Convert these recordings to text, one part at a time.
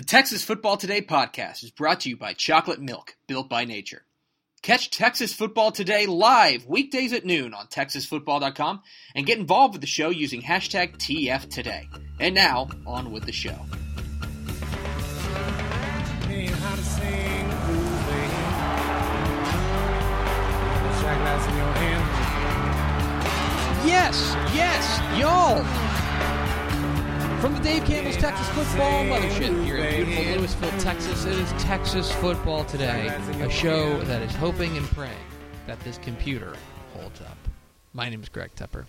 The Texas Football Today podcast is brought to you by Chocolate Milk, built by nature. Catch Texas Football Today live weekdays at noon on TexasFootball.com and get involved with the show using hashtag TFToday. And now, on with the show. Ain't how to From the Dave Campbell's Texas Football Mothership here in beautiful Lewisville, Texas, it is Texas Football Today, a show that is hoping and praying that this computer holds up. My name is Greg Tepper.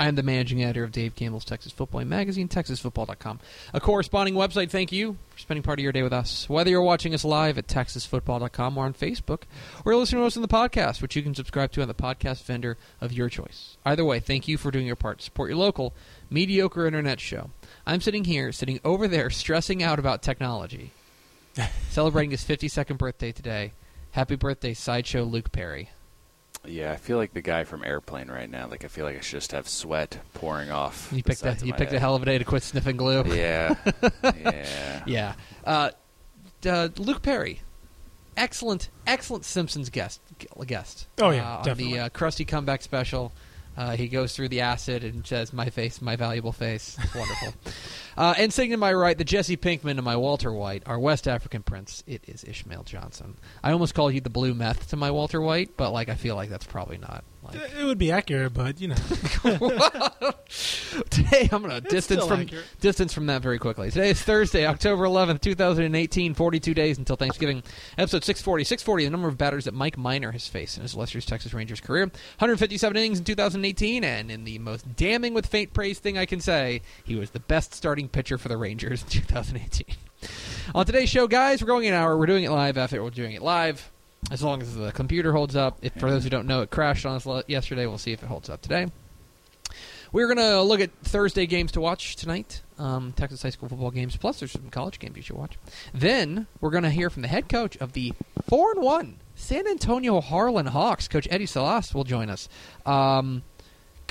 I am the managing editor of Dave Campbell's Texas Football magazine, TexasFootball.com, a corresponding website. Thank you for spending part of your day with us. Whether you're watching us live at TexasFootball.com or on Facebook, or you're listening to us on the podcast, which you can subscribe to on the podcast vendor of your choice. Either way, thank you for doing your part. to Support your local, mediocre internet show. I'm sitting here, sitting over there, stressing out about technology, celebrating his 52nd birthday today. Happy birthday, Sideshow Luke Perry. Yeah, I feel like the guy from Airplane right now. Like I feel like I should just have sweat pouring off. You picked a, you my picked a hell of a day to quit sniffing glue. Yeah, yeah. Yeah. Uh, uh, Luke Perry, excellent, excellent Simpsons guest. Guest. Oh, yeah, uh, on definitely. the uh, Krusty comeback special. Uh, he goes through the acid and says, "My face, my valuable face." It's wonderful. uh, and sitting to my right, the Jesse Pinkman and my Walter White, our West African prince. It is Ishmael Johnson. I almost called you the blue meth to my Walter White, but like I feel like that's probably not. Like It would be accurate, but you know, Today I'm going to distance from accurate. distance from that very quickly. Today is Thursday, October 11th, 2018. 42 days until Thanksgiving. Episode 640. 640, the number of batters that Mike Minor has faced in his illustrious Texas Rangers career. 157 innings in 2018, and in the most damning with faint praise thing I can say, he was the best starting pitcher for the Rangers in 2018. On today's show, guys, we're going an hour. We're doing it live after we're doing it live. As long as the computer holds up. If for those who don't know, it crashed on us yesterday. We'll see if it holds up today. We're going to look at Thursday games to watch tonight. Um, Texas high school football games. Plus, there's some college games you should watch. Then we're going to hear from the head coach of the four and one San Antonio Harlan Hawks. Coach Eddie Salas will join us. Um,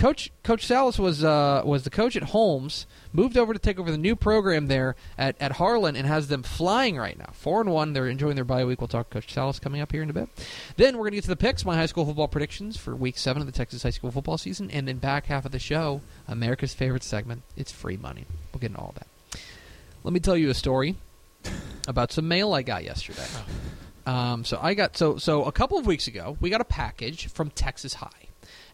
Coach Coach Salas was uh, was the coach at Holmes. Moved over to take over the new program there at, at Harlan and has them flying right now. Four and one. They're enjoying their bye week. We'll talk to Coach Salas coming up here in a bit. Then we're going to get to the picks, my high school football predictions for week seven of the Texas high school football season, and then back half of the show, America's favorite segment. It's free money. We'll get into all that. Let me tell you a story about some mail I got yesterday. Um, so I got so so a couple of weeks ago we got a package from Texas High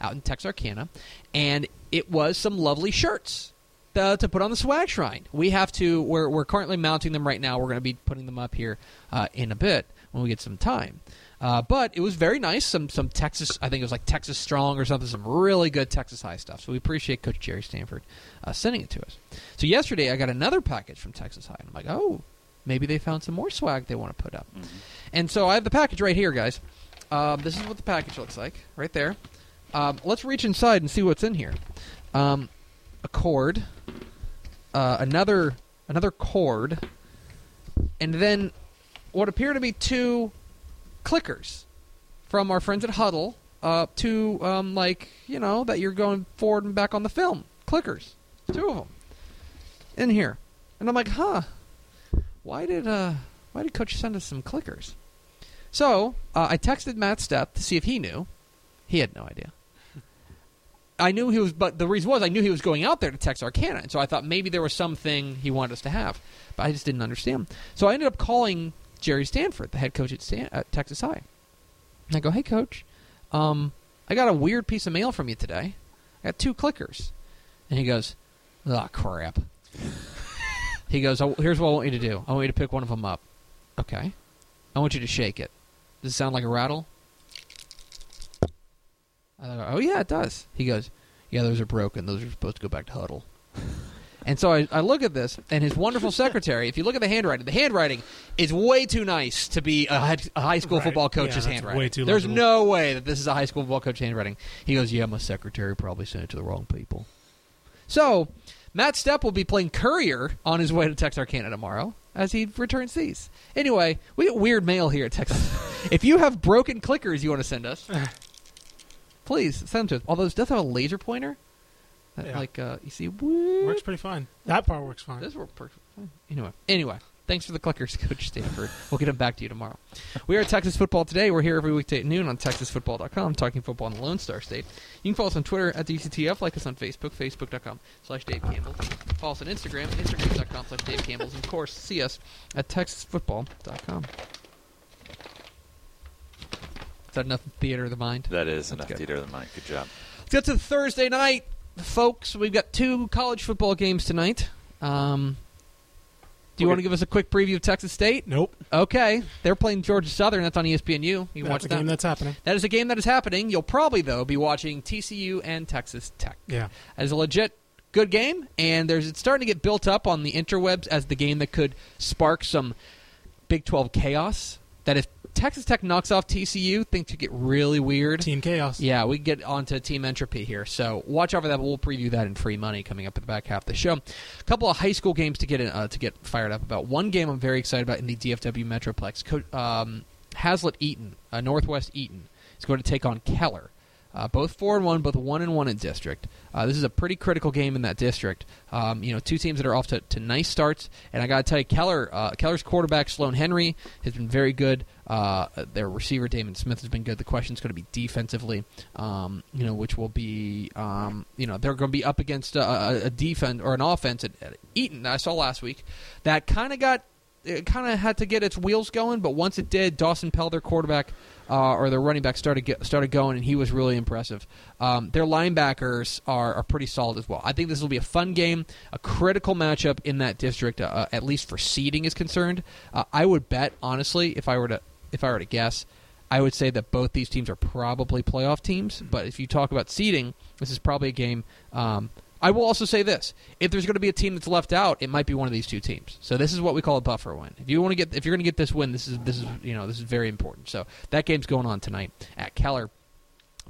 out in Texarkana, and it was some lovely shirts uh, to put on the swag shrine. We have to. We're we're currently mounting them right now. We're going to be putting them up here uh, in a bit when we get some time. Uh, but it was very nice. Some some Texas. I think it was like Texas Strong or something. Some really good Texas High stuff. So we appreciate Coach Jerry Stanford uh, sending it to us. So yesterday I got another package from Texas High, and I'm like, oh, maybe they found some more swag they want to put up. And so I have the package right here, guys. Um, this is what the package looks like, right there. Um, let's reach inside and see what's in here. Um, a cord, uh, another another cord, and then what appear to be two clickers from our friends at Hudl. Uh, to um, like you know that you're going forward and back on the film clickers, two of them in here, and I'm like, huh, why did uh why did Coach send us some clickers? So uh, I texted Matt Stepp to see if he knew. He had no idea. I knew he was, but the reason was I knew he was going out there to Texarkana, and so I thought maybe there was something he wanted us to have, but I just didn't understand. So I ended up calling Jerry Stanford, the head coach at, Stan- at Texas High. And I go, "Hey, coach, um, I got a weird piece of mail from you today. I got two clickers," and he goes, "Ah, crap." he goes, oh, "Here's what I want you to do. I want you to pick one of them up. Okay. I want you to shake it. Does it sound like a rattle?" I go, oh yeah, it does. He goes, yeah, those are broken. Those are supposed to go back to Hudl. and so I, I look at this, and his wonderful secretary. If you look at the handwriting, the handwriting is way too nice to be a, high- a high school Right. football Yeah, coach's that's handwriting. way too There's legible. no way that this is a high school football coach's handwriting. He goes, yeah, my secretary probably sent it to the wrong people. So Matt Stepp will be playing courier on his way to Texarkana tomorrow as he returns these. Anyway, we get weird mail here at Texas. if you have broken clickers you want to send us, please send them to us. Although this does have a laser pointer. That, Yeah. Like uh, you see, whoop. works pretty fine. That part works fine. This works perfect. Fine. Anyway, anyway, Thanks for the clickers, Coach Stanford. We'll get them back to you tomorrow. We are Texas Football Today. We're here every weekday at noon on TexasFootball.com, talking football in the Lone Star State. You can follow us on Twitter at DCTF, like us on Facebook, Facebook.com slash Dave Campbell. Follow us on Instagram, Instagram.com slash Dave Campbell's. And, of course, see us at TexasFootball.com. Is that enough theater of the mind? That is That's enough good. theater of the mind. Good job. Let's get to Thursday night, folks. We've got two college football games tonight. Um, do you Okay. want to give us a quick preview of Texas State? Nope. Okay, they're playing Georgia Southern. That's on ESPNU. You can That's watch a that. game that's happening. that is a game that is happening. You'll probably though be watching TCU and Texas Tech. Yeah. That is a legit good game, and there's it's starting to get built up on the interwebs as the game that could spark some Big 12 chaos. That if Texas Tech knocks off TCU, things could get really weird. Team chaos. Yeah, we get onto Team Entropy here. So watch out for that. We'll preview that in free money coming up at the back half of the show. A couple of high school games to get in, uh, to get fired up about. One game I'm very excited about in the DFW Metroplex. Co- um, Haslet Eaton, uh, Northwest Eaton, is going to take on Keller. Uh, both four and one, both one and one in district. Uh, this is a pretty critical game in that district. Um, you know, two teams that are off to, to nice starts, and I got to tell you, Keller, uh, Keller's quarterback Sloan Henry has been very good. Uh, their receiver Damon Smith has been good. The question is going to be defensively, um, you know, which will be, um, you know, they're going to be up against a, a, defense or an offense at, at Eaton I saw last week that kind of got kind of had to get its wheels going, but once it did, Dawson Pell, their quarterback uh, or their running back, started get, started going, and he was really impressive. Um, their linebackers are, are pretty solid as well. I think this will be a fun game, a critical matchup in that district, uh, at least for seeding is concerned. Uh, I would bet honestly, if I were to if I were to guess, I would say that both these teams are probably playoff teams. But if you talk about seeding, this is probably a game. Um, I will also say this: if there's going to be a team that's left out, it might be one of these two teams. So this is what we call a buffer win. If you want to get, if you're going to get this win, this is this is you know this is very important. So that game's going on tonight at Keller.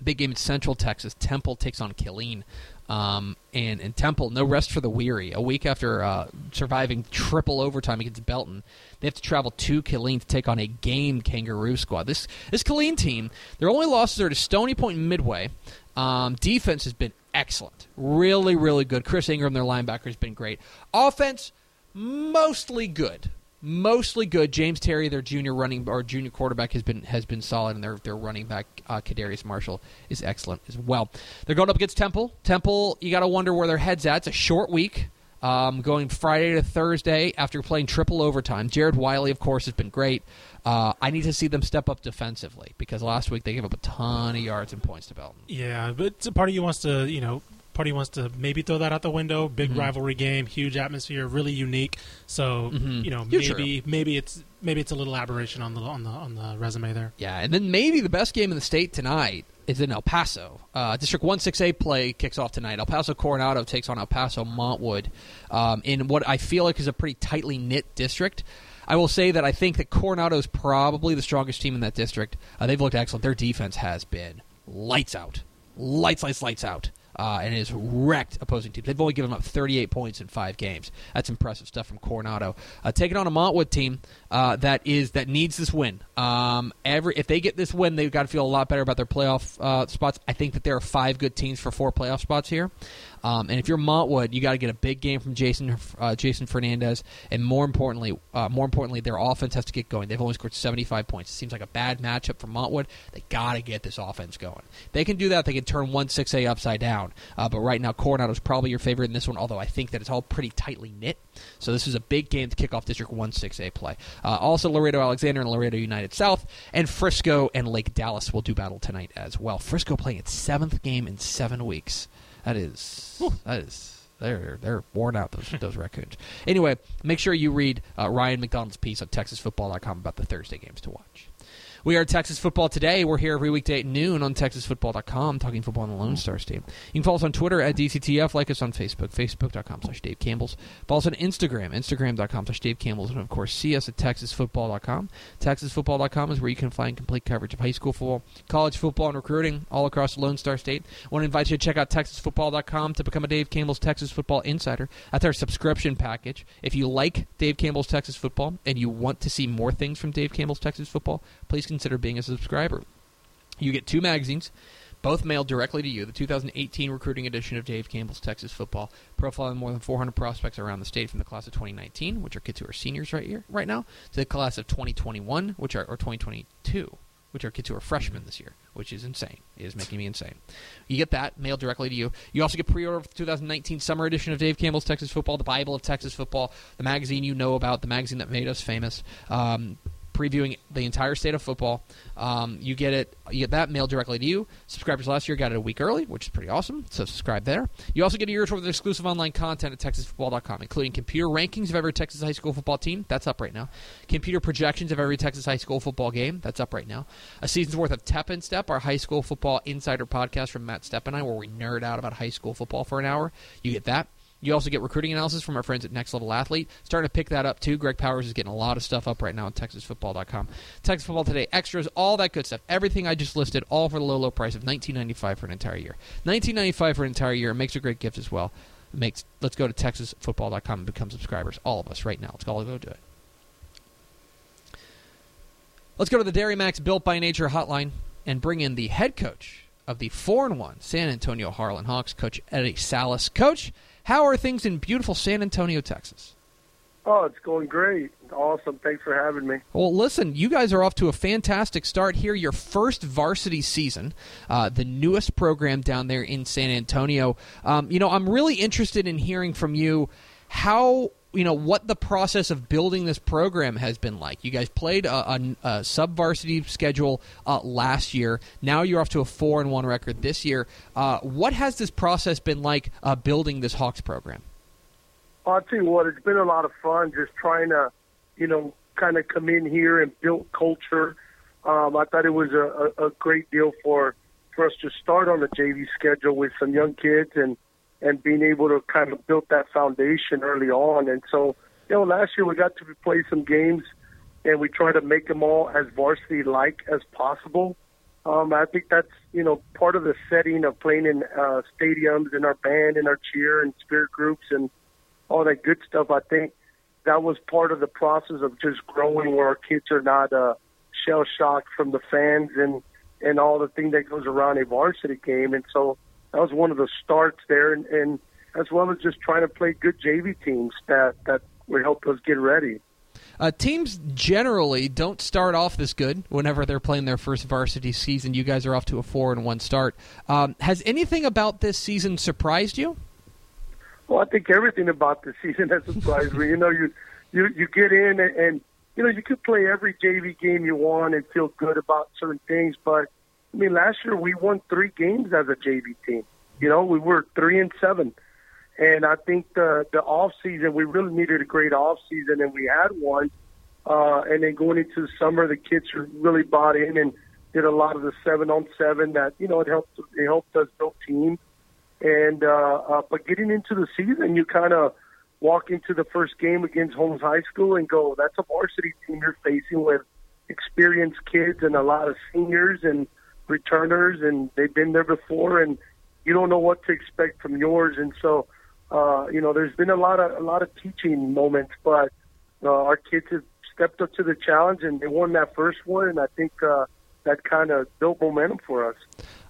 Big game in Central Texas. Temple takes on Killeen. Um, and, and Temple, no rest for the weary. A week after uh, surviving triple overtime against Belton, they have to travel to Killeen to take on a game Kangaroo squad. This this Killeen team, their only losses are to Stony Point and Midway. Um, defense has been excellent, really, really good. Chris Ingram, their linebacker, has been great. Offense, mostly good mostly good. James Terry, their junior running or junior quarterback, has been has been solid, and their their running back uh, Kadarius Marshall is excellent as well. They're going up against Temple. Temple, you got to wonder where their heads at. It's a short week. Um, going Friday to Thursday after playing triple overtime. Jared Wiley, of course, has been great. Uh, I need to see them step up defensively because last week they gave up a ton of yards and points to Belton. Yeah, but it's a part of you wants to, you know, part of you wants to maybe throw that out the window. Big Mhm. rivalry game, huge atmosphere, really unique. So Mhm. you know, You're maybe maybe it's maybe it's a little aberration on the on the on the resume there. Yeah, and then maybe the best game in the state tonight is in El Paso. Uh, District 1-6A play kicks off tonight. El Paso Coronado takes on El Paso Montwood um, in what I feel like is a pretty tightly knit district. I will say that I think that Coronado is probably the strongest team in that district. Uh, they've looked excellent. Their defense has been lights out, lights, lights, lights out. Uh, and has wrecked opposing teams. They've only given up 38 points in five games. That's impressive stuff from Coronado. Uh, taking on a Montwood team uh, that is that needs this win. Um, every if they get this win, they've got to feel a lot better about their playoff uh, spots. I think that there are five good teams for four playoff spots here. Um, and if you're Montwood, you got to get a big game from Jason uh, Jason Fernandez, and more importantly, uh, more importantly, their offense has to get going. They've only scored 75 points. It seems like a bad matchup for Montwood. They got to get this offense going. They can do that. They can turn one six A upside down. Uh, but right now, Coronado's probably your favorite in this one. Although I think that it's all pretty tightly knit. So this is a big game to kick off District One six A play. Uh, also, Laredo Alexander and Laredo United South, and Frisco and Lake Dallas will do battle tonight as well. Frisco playing its seventh game in seven weeks. That is that is they're they're worn out those those raccoons. Anyway, make sure you read uh, Ryan McDonald's piece on TexasFootball.com about the Thursday games to watch. We are Texas Football Today. We're here every weekday at noon on TexasFootball.com, talking football in the Lone Star State. You can follow us on Twitter at DCTF, like us on Facebook, Facebook.com slash Dave Campbell's. Follow us on Instagram, Instagram.com slash Dave Campbell's. And, of course, see us at TexasFootball.com. TexasFootball.com is where you can find complete coverage of high school football, college football, and recruiting all across the Lone Star State. I want to invite you to check out TexasFootball.com to become a Dave Campbell's Texas Football Insider. That's our subscription package. If you like Dave Campbell's Texas Football and you want to see more things from Dave Campbell's Texas Football, please consider being a subscriber. You get two magazines. both mailed directly to you. The 2018 recruiting edition of Dave Campbell's Texas Football, profiling more than 400 prospects around the state from the class of 2019, which are kids who are seniors right here, right now, to the class of 2021, which are or 2022, which are kids who are freshmen this year, which is insane. It is making me insane. You get that mailed directly to you. You also get pre-order for the 2019 summer edition of Dave Campbell's Texas Football, the Bible of Texas Football, the magazine you know about, the magazine that made us famous. Um, previewing the entire state of football. Um, you get it. You get that mailed directly to you. Subscribers last year got it a week early, which is pretty awesome. So subscribe there. You also get a year's worth of exclusive online content at TexasFootball.com, including computer rankings of every Texas high school football team. That's up right now. Computer projections of every Texas high school football game. That's up right now. A season's worth of Tep and Step, our high school football insider podcast from Matt Stepp and I, where we nerd out about high school football for an hour. You get that. You also get recruiting analysis from our friends at Next Level Athlete. Starting to pick that up too. Greg Powers is getting a lot of stuff up right now at TexasFootball.com. Texas Football Today, extras, all that good stuff. Everything I just listed, all for the low, low price of $19.95 for an entire year. $19.95 for an entire year. It makes a great gift as well. It makes let's go to TexasFootball.com and become subscribers. All of us right now. Let's all go do it. Let's go to the Dairy Max Built by Nature hotline and bring in the head coach of the 4 and 1 San Antonio Harlan Hawks, Coach Eddie Salas. Coach, how are things in beautiful San Antonio, Texas? Oh, it's going great. Awesome. Thanks for having me. Well, listen, you guys are off to a fantastic start here. Your first varsity season, uh, the newest program down there in San Antonio. Um, you know, I'm really interested in hearing from you how you know what the process of building this program has been like. You guys played a, a, a sub varsity schedule uh, last year. Now you're off to a four and one record this year. Uh, what has this process been like uh, building this Hawks program? I'll tell you what, it's been a lot of fun just trying to, you know, kind of come in here and build culture. Um, I thought it was a, a, a great deal for for us to start on the JV schedule with some young kids and and being able to kind of build that foundation early on. And so, you know, last year we got to play some games, and we try to make them all as varsity-like as possible. Um, I think that's you know part of the setting of playing in uh, stadiums and our band and our cheer and spirit groups and all that good stuff. I think that was part of the process of just growing, where our kids are not uh, shell shocked from the fans and and all the thing that goes around a varsity game. And so that was one of the starts there, and, and as well as just trying to play good JV teams that that would help us get ready. Uh, teams generally don't start off this good whenever they're playing their first varsity season. You guys are off to a four and one start. Um, has anything about this season surprised you? Well, I think everything about the season has surprised me. You know, you you you get in and, and you know you could play every JV game you want and feel good about certain things, but I mean, last year we won three games as a JV team. You know, we were three and seven, and I think the the off season we really needed a great off season, and we had one. Uh, and then going into the summer, the kids really bought in and did a lot of the seven on seven. That you know it helped it helped us build team. And uh, uh, but getting into the season, you kind of walk into the first game against Holmes High School and go, that's a varsity team you're facing with experienced kids and a lot of seniors and returners, and they've been there before, and you don't know what to expect from yours. And so, uh, you know, there's been a lot of a lot of teaching moments, but uh, our kids have stepped up to the challenge, and they won that first one, and I think uh, that kind of built momentum for us.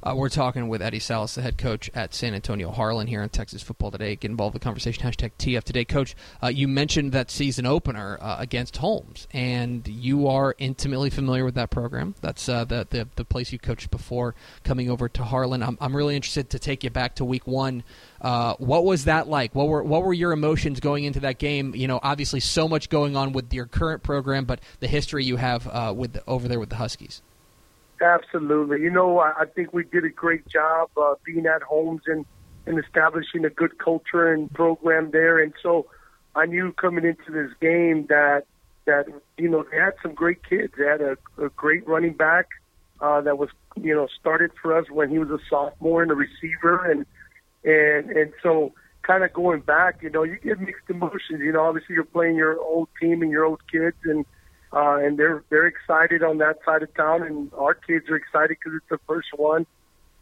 Uh, we're talking with Eddie Salas, the head coach at San Antonio Harlan here on Texas Football Today. Get involved in the conversation, hashtag TF Today. Coach, uh, you mentioned that season opener uh, against Holmes, and you are intimately familiar with that program. That's uh, the, the, the place you coached before coming over to Harlan. I'm, I'm really interested to take you back to week one. Uh, what was that like? What were what were your emotions going into that game? You know, obviously so much going on with your current program, but the history you have uh, with the, over there with the Huskies. Absolutely. You know, I, I think we did a great job uh, being at Holmes and, and establishing a good culture and program there. And so I knew coming into this game that that you know they had some great kids. They had a, a great running back uh, that was you know started for us when he was a sophomore and a receiver, and and and so kind of going back, you know, you get mixed emotions. You know, obviously you're playing your old team and your old kids, and uh, and they're they're excited on that side of town, and our kids are excited because it's the first one,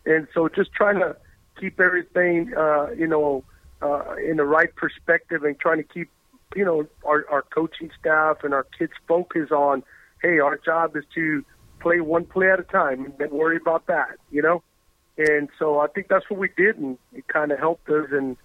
and so just trying to keep everything, uh, you know, uh, in the right perspective, and trying to keep, you know, our our coaching staff and our kids focus on, hey, our job is to play one play at a time and then worry about that, you know. And so I think that's what we did, and it kind of helped us. And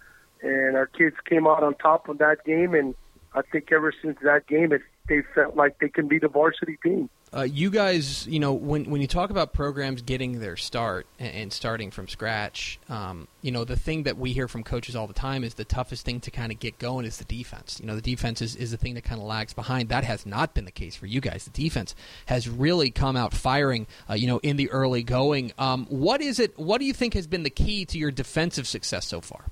and our kids came out on top of that game. And I think ever since that game, it, they felt like they can be the varsity team. Uh, you guys, you know, when when you talk about programs getting their start and, and starting from scratch, um, you know, the thing that we hear from coaches all the time is the toughest thing to kind of get going is the defense. You know, the defense is, is the thing that kind of lags behind. That has not been the case for you guys. The defense has really come out firing, uh, you know, in the early going. Um, what is it? What do you think has been the key to your defensive success so far?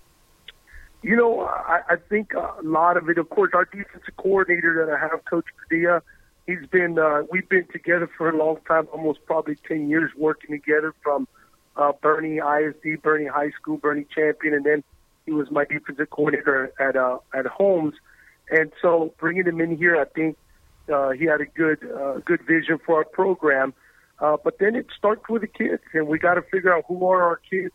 You know, I, I think a lot of it, of course, our defensive coordinator that I have, Coach Padilla, he's been, uh, we've been together for a long time, almost probably 10 years working together from uh, Boerne ISD, Boerne High School, Boerne Champion, and then he was my defensive coordinator at, uh, at Holmes. And so bringing him in here, I think uh, he had a good, uh, good vision for our program. Uh, but then it starts with the kids, and we got to figure out who are our kids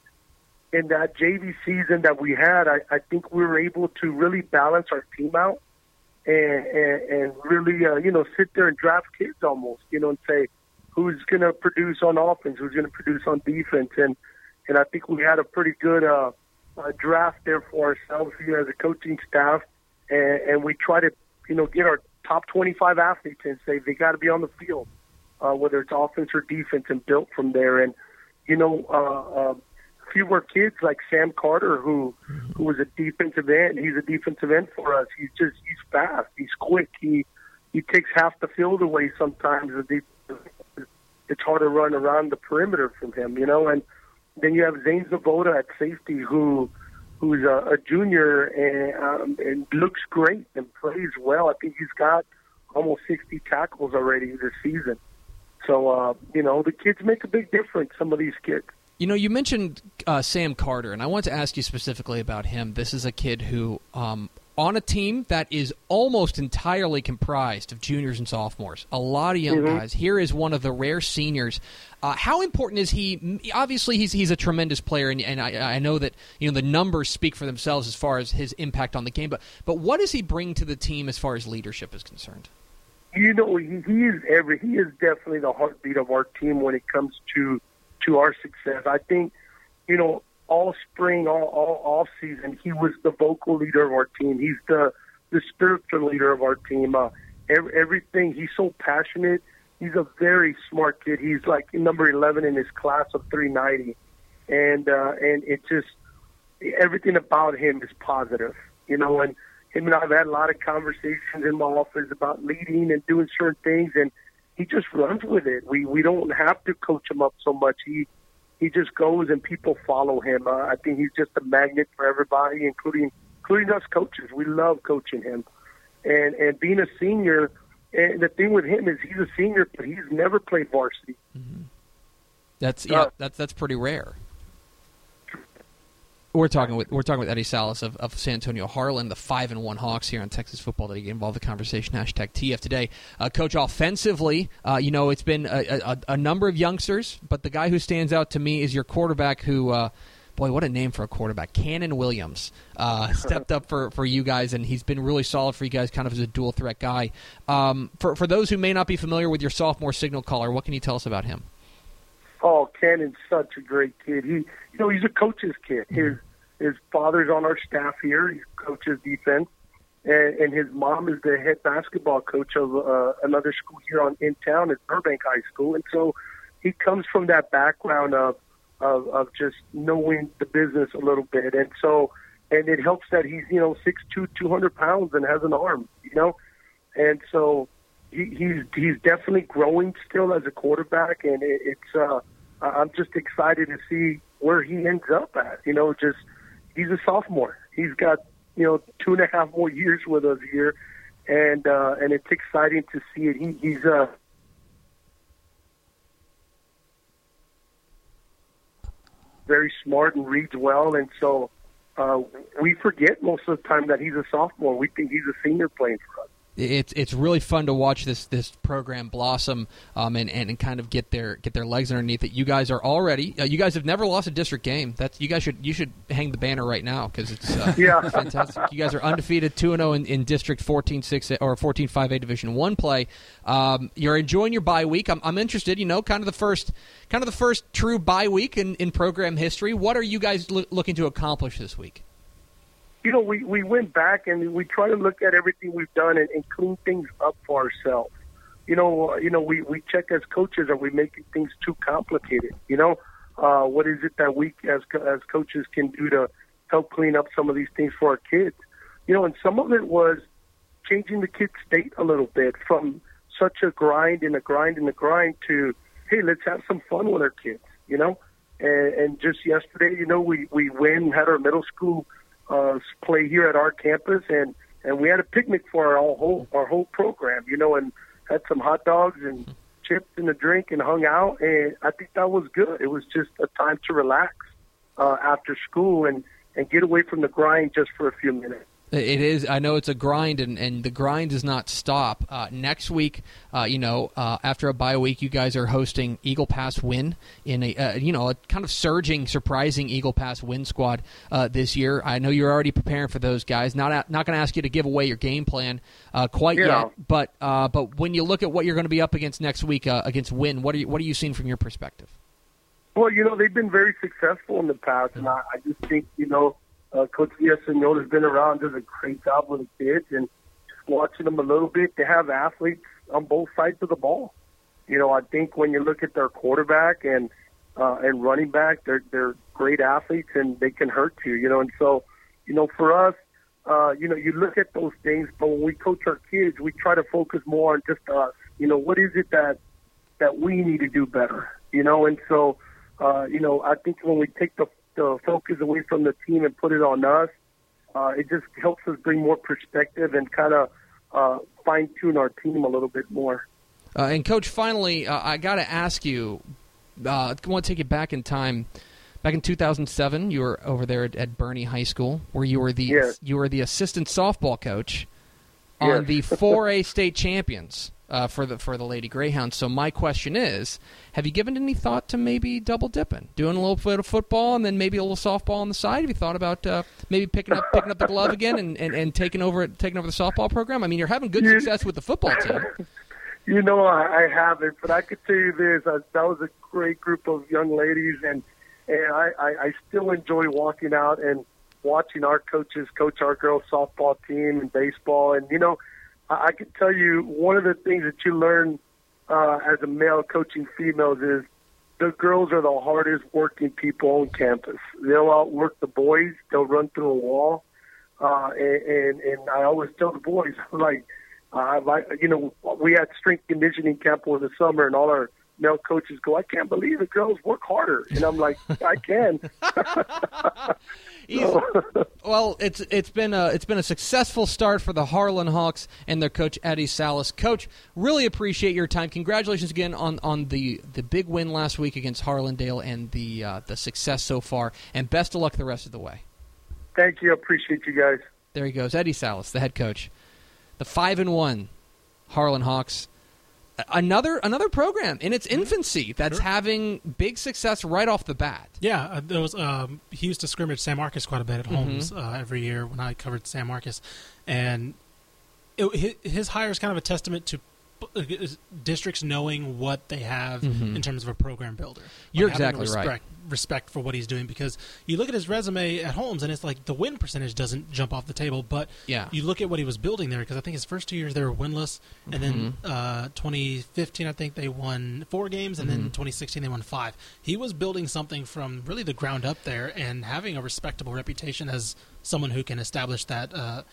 in that JV season that we had, I, I think we were able to really balance our team out and and, and really, uh, you know, sit there and draft kids almost, you know, and say who's going to produce on offense, who's going to produce on defense, and and I think we had a pretty good uh, uh, draft there for ourselves here as a coaching staff, and, and we try to, you know, get our top 25 athletes and say they got to be on the field, uh, whether it's offense or defense, and built from there. And you know, uh, uh, few more kids like Sam Carter, who who was a defensive end. He's a defensive end for us. He's just he's fast. He's quick. He he takes half the field away sometimes. It's hard to run around the perimeter from him, you know. And then you have Zane Zavoda at safety, who who's a, a junior and um, and looks great and plays well. I think he's got almost 60 tackles already this season. So uh, you know the kids make a big difference. Some of these kids. You know, you mentioned uh, Sam Carter, and I want to ask you specifically about him. This is a kid who, um, on a team that is almost entirely comprised of juniors and sophomores, a lot of young mm-hmm. guys. Here is one of the rare seniors. Uh, how important is he? Obviously, he's he's a tremendous player, and, and I, I, know that you know the numbers speak for themselves as far as his impact on the game. But but what does he bring to the team as far as leadership is concerned? You know, he, he is every he is definitely the heartbeat of our team when it comes to to our success. I think, you know, all spring, all, all off season, he was the vocal leader of our team. He's the the spiritual leader of our team. Uh, every, everything. He's so passionate. He's a very smart kid. He's like number 11 in his class of 390, and uh, and it just everything about him is positive. You know, and him and I've had a lot of conversations in my office about leading and doing certain things, and he just runs with it. We we don't have to coach him up so much. He he just goes and people follow him. Uh, I think he's just a magnet for everybody, including including us coaches. We love coaching him, and and being a senior. And the thing with him is he's a senior, but he's never played varsity. Mm-hmm. That's yeah, uh, that's that's pretty rare. We're talking with we're talking with Eddie Salas of, of San Antonio Harlan, the five and one Hawks here on Texas football that get involved in the conversation. Hashtag TF today, uh, coach. Offensively, uh, you know it's been a, a, a, number of youngsters, but the guy who stands out to me is your quarterback. Who, uh, boy, what a name for a quarterback, Cannon Williams, uh, stepped up for, for you guys, and he's been really solid for you guys, kind of as a dual threat guy. Um, for for those who may not be familiar with your sophomore signal caller, what can you tell us about him? Oh, Cannon's such a great kid. He, you know, he's a coach's kid. His his father's on our staff here. He coaches defense, and, and his mom is the head basketball coach of uh, another school here on in town at Burbank High School. And so he comes from that background of of, of just knowing the business a little bit. And so, and it helps that he's you know six two, two hundred pounds, and has an arm. You know, and so he, he's he's definitely growing still as a quarterback, and it, it's. uh I'm just excited to see where he ends up at. You know, just he's a sophomore. He's got you know two and a half more years with us here, and uh, and it's exciting to see it. He, he's uh, very smart and reads well, and so uh, we forget most of the time that he's a sophomore. We think he's a senior playing for us. It's it's really fun to watch this this program blossom um, and, and, kind of get their get their legs underneath it. You guys are already uh, you guys have never lost a district game. That's you guys should you should hang the banner right now because it's uh, Yeah. fantastic. You guys are undefeated two and zero in, in District 14-6 or 14-5A Division One play. Um, you're enjoying your bye week. I'm, I'm interested. You know, kind of the first kind of the first true bye week in, in program history. What are you guys loo- looking to accomplish this week? You know, we, we went back and we try to look at everything we've done and, and clean things up for ourselves. You know, uh, you know, we, we check as coaches, are we making things too complicated? You know, uh, what is it that we as as coaches can do to help clean up some of these things for our kids? You know, and some of it was changing the kids' state a little bit from such a grind and a grind and a grind to, hey, let's have some fun with our kids. You know, and, and just yesterday, you know, we we win had our middle school uh, play here at our campus, and and we had a picnic for our whole our whole program, you know, and had some hot dogs and chips and a drink and hung out, and I think that was good. It was just a time to relax uh, after school and and get away from the grind just for a few minutes. It is. I know it's a grind, and, and the grind does not stop. Uh, next week, uh, you know, uh, after a bye week, you guys are hosting Eagle Pass Winn in a uh, you know a kind of surging, surprising Eagle Pass Winn squad uh, this year. I know you're already preparing for those guys. Not not going to ask you to give away your game plan uh, quite yet, but uh, but when you look at what you're going to be up against next week uh, against Winn, what are you what are you seeing from your perspective? Well, you know, they've been very successful in the past, and I, I just think, you know, uh, Coach Villasenor has been around, does a great job with the kids, and just watching them a little bit, they have athletes on both sides of the ball. You know, I think when you look at their quarterback and uh, and running back, they're they're great athletes, and they can hurt you. You know, and so, you know, for us, uh, you know, you look at those things, but when we coach our kids, we try to focus more on just us. You know, what is it that that we need to do better? You know, and so, uh, you know, I think when we take the, the focus away from the team and put it on us, uh, it just helps us bring more perspective and kind of uh, fine tune our team a little bit more. Uh, and coach, finally, uh, I got to ask you. Uh, I want to take you back in time. Back in 2007, you were over there at, at Boerne High School, where you were the Yes. you were the assistant softball coach on Yes. the 4A state champions uh, for the for the Lady Greyhounds. So my question is, have you given any thought to maybe double dipping, doing a little bit of football and then maybe a little softball on the side? Have you thought about uh, maybe picking up picking up the glove again and, and, and taking over taking over the softball program? I mean, you're having good success with the football team. You know, I, I haven't, but I could tell you this: uh, that was a great group of young ladies, and and I, I, I still enjoy walking out and watching our coaches coach our girls softball team and baseball. And you know, I, can tell you one of the things that you learn uh, as a male coaching females is the girls are the hardest working people on campus. They'll outwork the boys. They'll run through a wall. Uh, and, and, and I always tell the boys, like, uh, like, you know, we had strength conditioning camp over the summer, and all our male coaches go, I can't believe the girls work harder. And I'm like, I can. Well, it's it's been a it's been a successful start for the Harlan Hawks and their coach Eddie Salas. Coach, really appreciate your time. Congratulations again on, on the, the big win last week against Harlandale and the uh, the success so far. And best of luck the rest of the way. Thank you. I appreciate you guys. There he goes, Eddie Salas, the head coach. The five and one Harlan Hawks. Another another program in its infancy that's Sure. having big success right off the bat. Yeah, uh, there was. Um, he used to scrimmage San Marcos quite a bit at Mm-hmm. Holmes uh, every year when I covered San Marcos, and it, his hire is kind of a testament to districts knowing what they have Mhm. in terms of a program builder. Like You're having exactly right. respect, Respect for what he's doing because you look at his resume at Holmes and it's like the win percentage doesn't jump off the table, but Yeah. you look at what he was building there because I think his first two years they were winless, and then Mm-hmm. uh, 2015 I think they won four games, and then Mm-hmm. 2016 they won five. He was building something from really the ground up there and having a respectable reputation as someone who can establish that uh,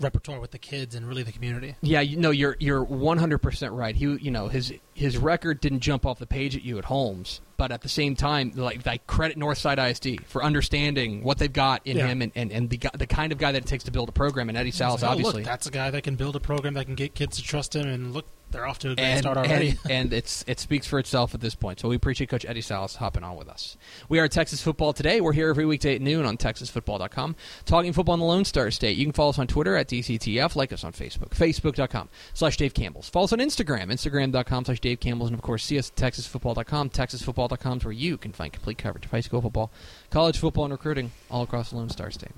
repertoire with the kids and really the community. Yeah, you know you're you're 100% right. He you know his his record didn't jump off the page at you at Holmes, but at the same time like like credit Northside ISD for understanding what they've got in Yeah. him and, and, and the the kind of guy that it takes to build a program and Eddie Salas like, oh, obviously. look, that's a guy that can build a program that can get kids to trust him, and look, They're off to a great and, start already. and, and it's it speaks for itself at this point. So we appreciate Coach Eddie Salas hopping on with us. We are Texas Football Today. We're here every weekday at noon on TexasFootball.com, talking football in the Lone Star State. You can follow us on Twitter at DCTF, like us on Facebook, Facebook.com slash Dave Campbell's. Follow us on Instagram, Instagram.com slash Dave Campbell's, and of course see us at TexasFootball.com. TexasFootball.com is where you can find complete coverage of high school football, college football, and recruiting all across the Lone Star State.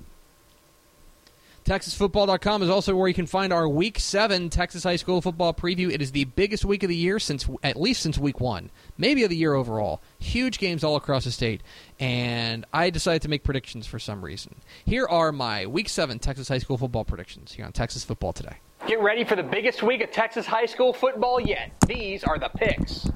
TexasFootball.com is also where you can find our Week 7 Texas High School football preview. It is the biggest week of the year since, at least since Week 1, maybe of the year overall. Huge games all across the state, and I decided to make predictions for some reason. Here are my Week 7 Texas High School football predictions here on Texas Football Today. Get ready for the biggest week of Texas high school football yet. These are the picks.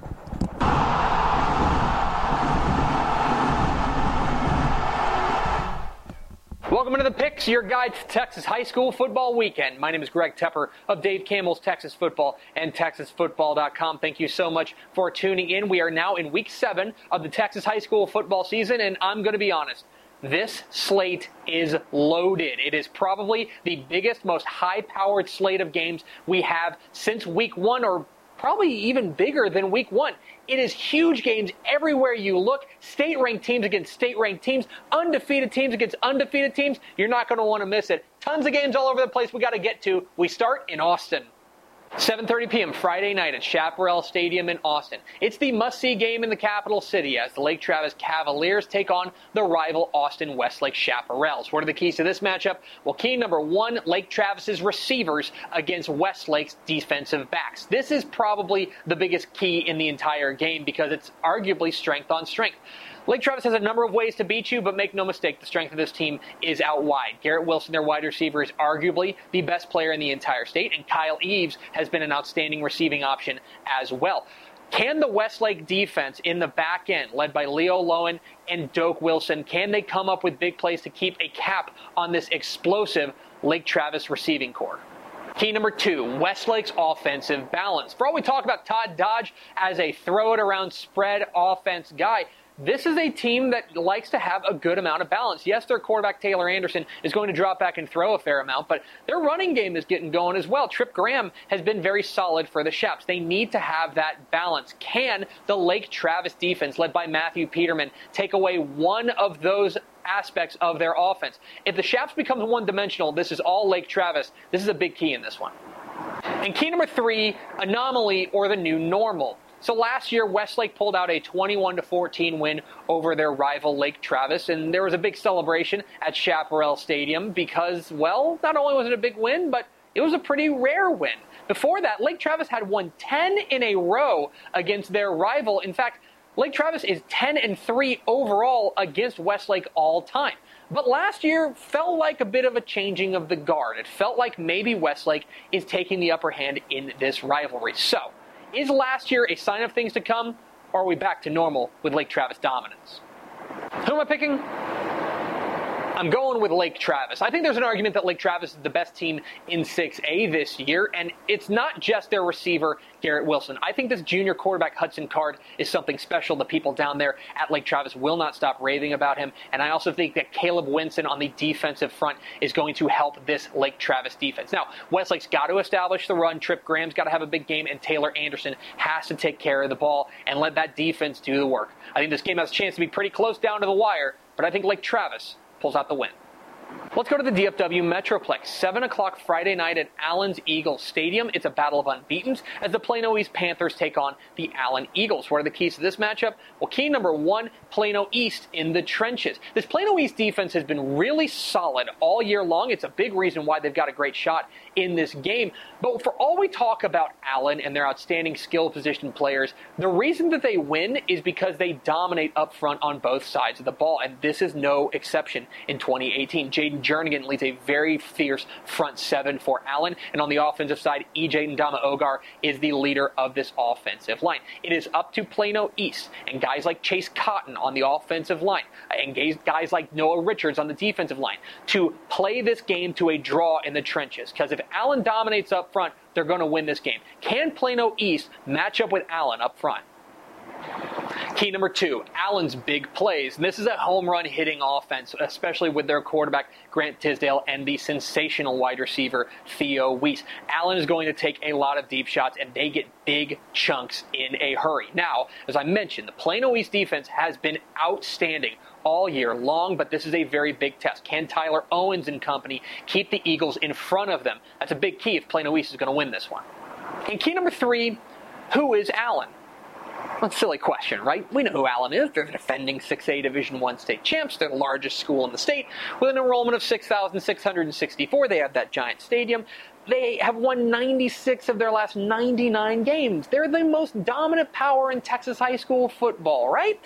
Welcome to the picks, your guide to Texas high school football weekend. My name is Greg Tepper of Dave Campbell's Texas Football and TexasFootball.com. Thank you so much for tuning in. We are now in week seven of the Texas high school football season, and I'm going to be honest. This slate is loaded. It is probably the biggest, most high powered slate of games we have since week one, or probably even bigger than week one. It is huge games everywhere you look. State ranked teams against state ranked teams, undefeated teams against undefeated teams. You're not going to want to miss it. Tons of games all over the place we got to get to. We start in Austin. 7:30 p.m. Friday night at Chaparral Stadium in Austin. It's the must-see game in the capital city as the Lake Travis Cavaliers take on the rival Austin Westlake Chaparrals. What are the keys to this matchup? Well, key number one: Lake Travis's receivers against Westlake's defensive backs. This is probably the biggest key in the entire game because it's arguably strength on strength. Lake Travis has a number of ways to beat you, but make no mistake, the strength of this team is out wide. Garrett Wilson, their wide receiver, is arguably the best player in the entire state, and Kyle Eves has been an outstanding receiving option as well. Can the Westlake defense in the back end, led by Leo Lowen and Doak Wilson, can they come up with big plays to keep a cap on this explosive Lake Travis receiving core? Key number two, Westlake's offensive balance. For all we talk about Todd Dodge as a throw it around spread offense guy, this is a team that likes to have a good amount of balance. Yes, their quarterback Taylor Anderson is going to drop back and throw a fair amount, but their running game is getting going as well. Trip Graham has been very solid for the Chaps. They need to have that balance. Can the Lake Travis defense, led by Matthew Peterman, take away one of those aspects of their offense? If the Chaps becomes one dimensional, this is all Lake Travis. This is a big key in this one. And key number three, anomaly or the new normal. So last year, Westlake pulled out a 21 to 14 win over their rival Lake Travis, and there was a big celebration at Chaparral Stadium because, well, not only was it a big win, but it was a pretty rare win. Before that, Lake Travis had won 10 in a row against their rival. In fact, Lake Travis is 10 and 3 overall against Westlake all time. But last year felt like a bit of a changing of the guard. It felt like maybe Westlake is taking the upper hand in this rivalry. So, is last year a sign of things to come, or are we back to normal with Lake Travis dominance? Who am I picking? I'm going with Lake Travis. I think there's an argument that Lake Travis is the best team in 6A this year, and it's not just their receiver, Garrett Wilson. I think this junior quarterback, Hudson Card, is something special. The people down there at Lake Travis will not stop raving about him, and I also think that Caleb Winson on the defensive front is going to help this Lake Travis defense. Now, Westlake's got to establish the run. Trip Graham's got to have a big game, and Taylor Anderson has to take care of the ball and let that defense do the work. I think this game has a chance to be pretty close down to the wire, but I think Lake Travis pulls out the win. Let's go to the DFW Metroplex. 7 o'clock Friday night at Allen's Eagles Stadium. It's a battle of unbeatens as the Plano East Panthers take on the Allen Eagles. What are the keys to this matchup? Well, key number one, Plano East in the trenches. This Plano East defense has been really solid all year long. It's a big reason why they've got a great shot in this game. But for all we talk about Allen and their outstanding skill position players, the reason that they win is because they dominate up front on both sides of the ball. And this is no exception in 2018. Jaden Jernigan leads a very fierce front seven for Allen. And on the offensive side, EJ Ndoma-Ogar is the leader of this offensive line. It is up to Plano East and guys like Chase Cotton on the offensive line and guys like Noah Richards on the defensive line to play this game to a draw in the trenches. Because if Allen dominates up front, they're going to win this game. Can Plano East match up with Allen up front? Key number two, Allen's big plays. And this is a home run hitting offense, especially with their quarterback, Grant Tisdale, and the sensational wide receiver, Theo Wease. Allen is going to take a lot of deep shots, and they get big chunks in a hurry. Now, as I mentioned, the Plano East defense has been outstanding all year long, but this is a very big test. Can Tyler Owens and company keep the Eagles in front of them? That's a big key if Plano East is going to win this one. And key number three, who is Allen? Silly question, right? We know who Allen is. They're the defending 6A Division One state champs. They're the largest school in the state with an enrollment of 6,664. They have that giant stadium. They have won 96 of their last 99 games. They're the most dominant power in Texas high school football, right?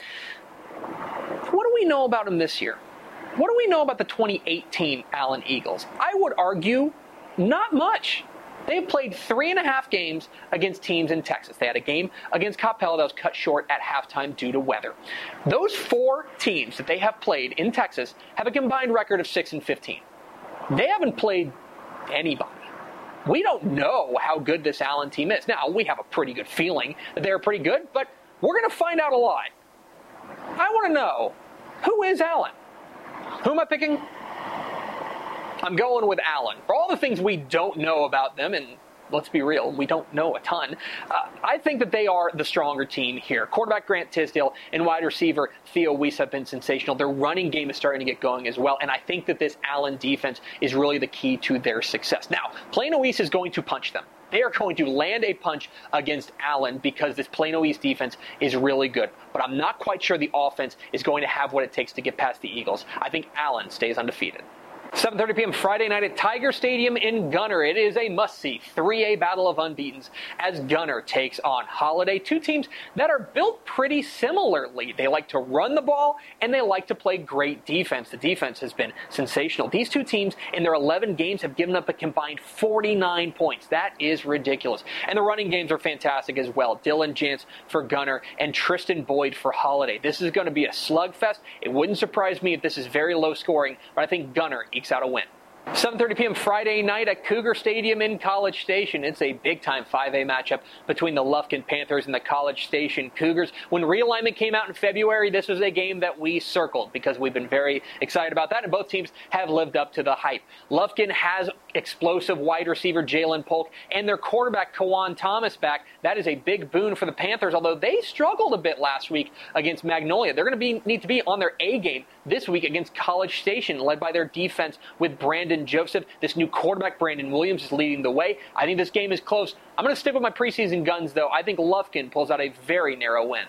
What do we know about them this year? What do we know about the 2018 Allen Eagles? I would argue not much. They've played three and a half games against teams in Texas. They had a game against Coppell that was cut short at halftime due to weather. Those four teams that they have played in Texas have a combined record of 6 and 15. They haven't played anybody. We don't know how good this Allen team is. Now, we have a pretty good feeling that they're pretty good, but we're going to find out a lot. I want to know who is Allen? Who am I picking? I'm going with Allen. For all the things we don't know about them, and let's be real, we don't know a ton. Uh, I think that they are the stronger team here. Quarterback Grant Tisdale and wide receiver Theo Wease have been sensational. Their running game is starting to get going as well, and I think that this Allen defense is really the key to their success. Now, Plano East is going to punch them. They are going to land a punch against Allen because this Plano East defense is really good. But I'm not quite sure the offense is going to have what it takes to get past the Eagles. I think Allen stays undefeated. 7:30 p.m. Friday night at Tiger Stadium in Gunter. It is a must-see 3A battle of unbeaten's as Gunter takes on Holliday, two teams that are built pretty similarly. They like to run the ball and they like to play great defense. The defense has been sensational. These two teams in their 11 games have given up a combined 49 points. That is ridiculous. And the running games are fantastic as well. Dylan Jantz for Gunter and Tristan Boyd for Holliday. This is going to be a slugfest. It wouldn't surprise me if this is very low scoring, but I think Gunter out a win. 7:30 p.m. Friday night at Cougar Stadium in College Station. It's a big-time 5A matchup between the Lufkin Panthers and the College Station Cougars. When realignment came out in February, this was a game that we circled because we've been very excited about that, and both teams have lived up to the hype. Lufkin has explosive wide receiver Jalen Polk and their quarterback Kawan Thomas back. That is a big boon for the Panthers, although they struggled a bit last week against Magnolia. They're going to be need to be on their A game this week against College Station, led by their defense with Brandon Joseph. This new quarterback, Brandon Williams, is leading the way. I think this game is close. I'm going to stick with my preseason guns, though. I think Lufkin pulls out a very narrow win.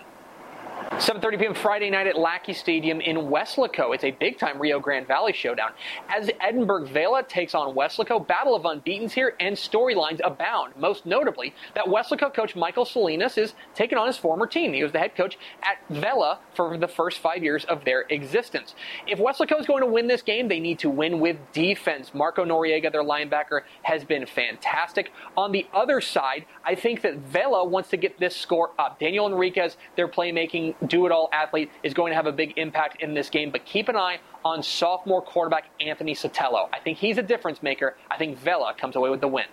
7:30 p.m. Friday night at Lackey Stadium in Weslaco. It's a big-time Rio Grande Valley showdown. As Edinburg Vela takes on Weslaco, battle of unbeaten's here, and storylines abound. Most notably, that Weslaco coach Michael Salinas is taking on his former team. He was the head coach at Vela for the first five years of their existence. If Weslaco is going to win this game, they need to win with defense. Marco Noriega, their linebacker, has been fantastic. On the other side, I think that Vela wants to get this score up. Daniel Enriquez, their playmaking do it all athlete, is going to have a big impact in this game. But keep an eye on sophomore quarterback Anthony Sotelo. I think he's a difference maker. I think Vela comes away with the win.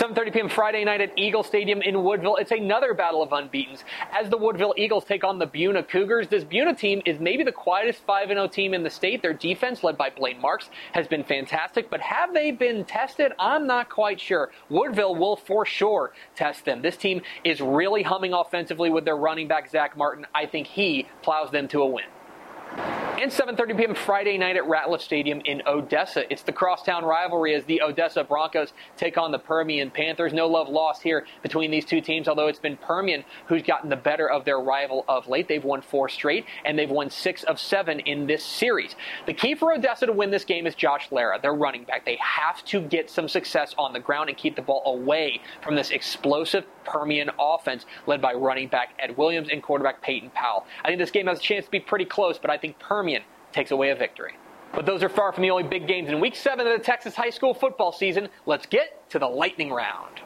7:30 p.m. Friday night at Eagle Stadium in Woodville. It's another battle of unbeaten's as the Woodville Eagles take on the Buna Cougars. This Buna team is maybe the quietest 5-0 team in the state. Their defense, led by Blaine Marks, has been fantastic. But have they been tested? I'm not quite sure. Woodville will for sure test them. This team is really humming offensively with their running back Zach Martin. I think he plows them to a win and 7:30 p.m. Friday night at Ratliff Stadium in Odessa. It's the crosstown rivalry as the Odessa Broncos take on the Permian Panthers. No love lost here between these two teams, although it's been Permian who's gotten the better of their rival of late. They've won four straight, and they've won six of seven in this series. The key for Odessa to win this game is Josh Lara, their running back. They have to get some success on the ground and keep the ball away from this explosive Permian offense led by running back Ed Williams and quarterback Peyton Powell. I think this game has a chance to be pretty close, but I think Permian takes away a victory. But those are far from the only big games in week seven of the Texas high school football season. Let's get to the lightning round.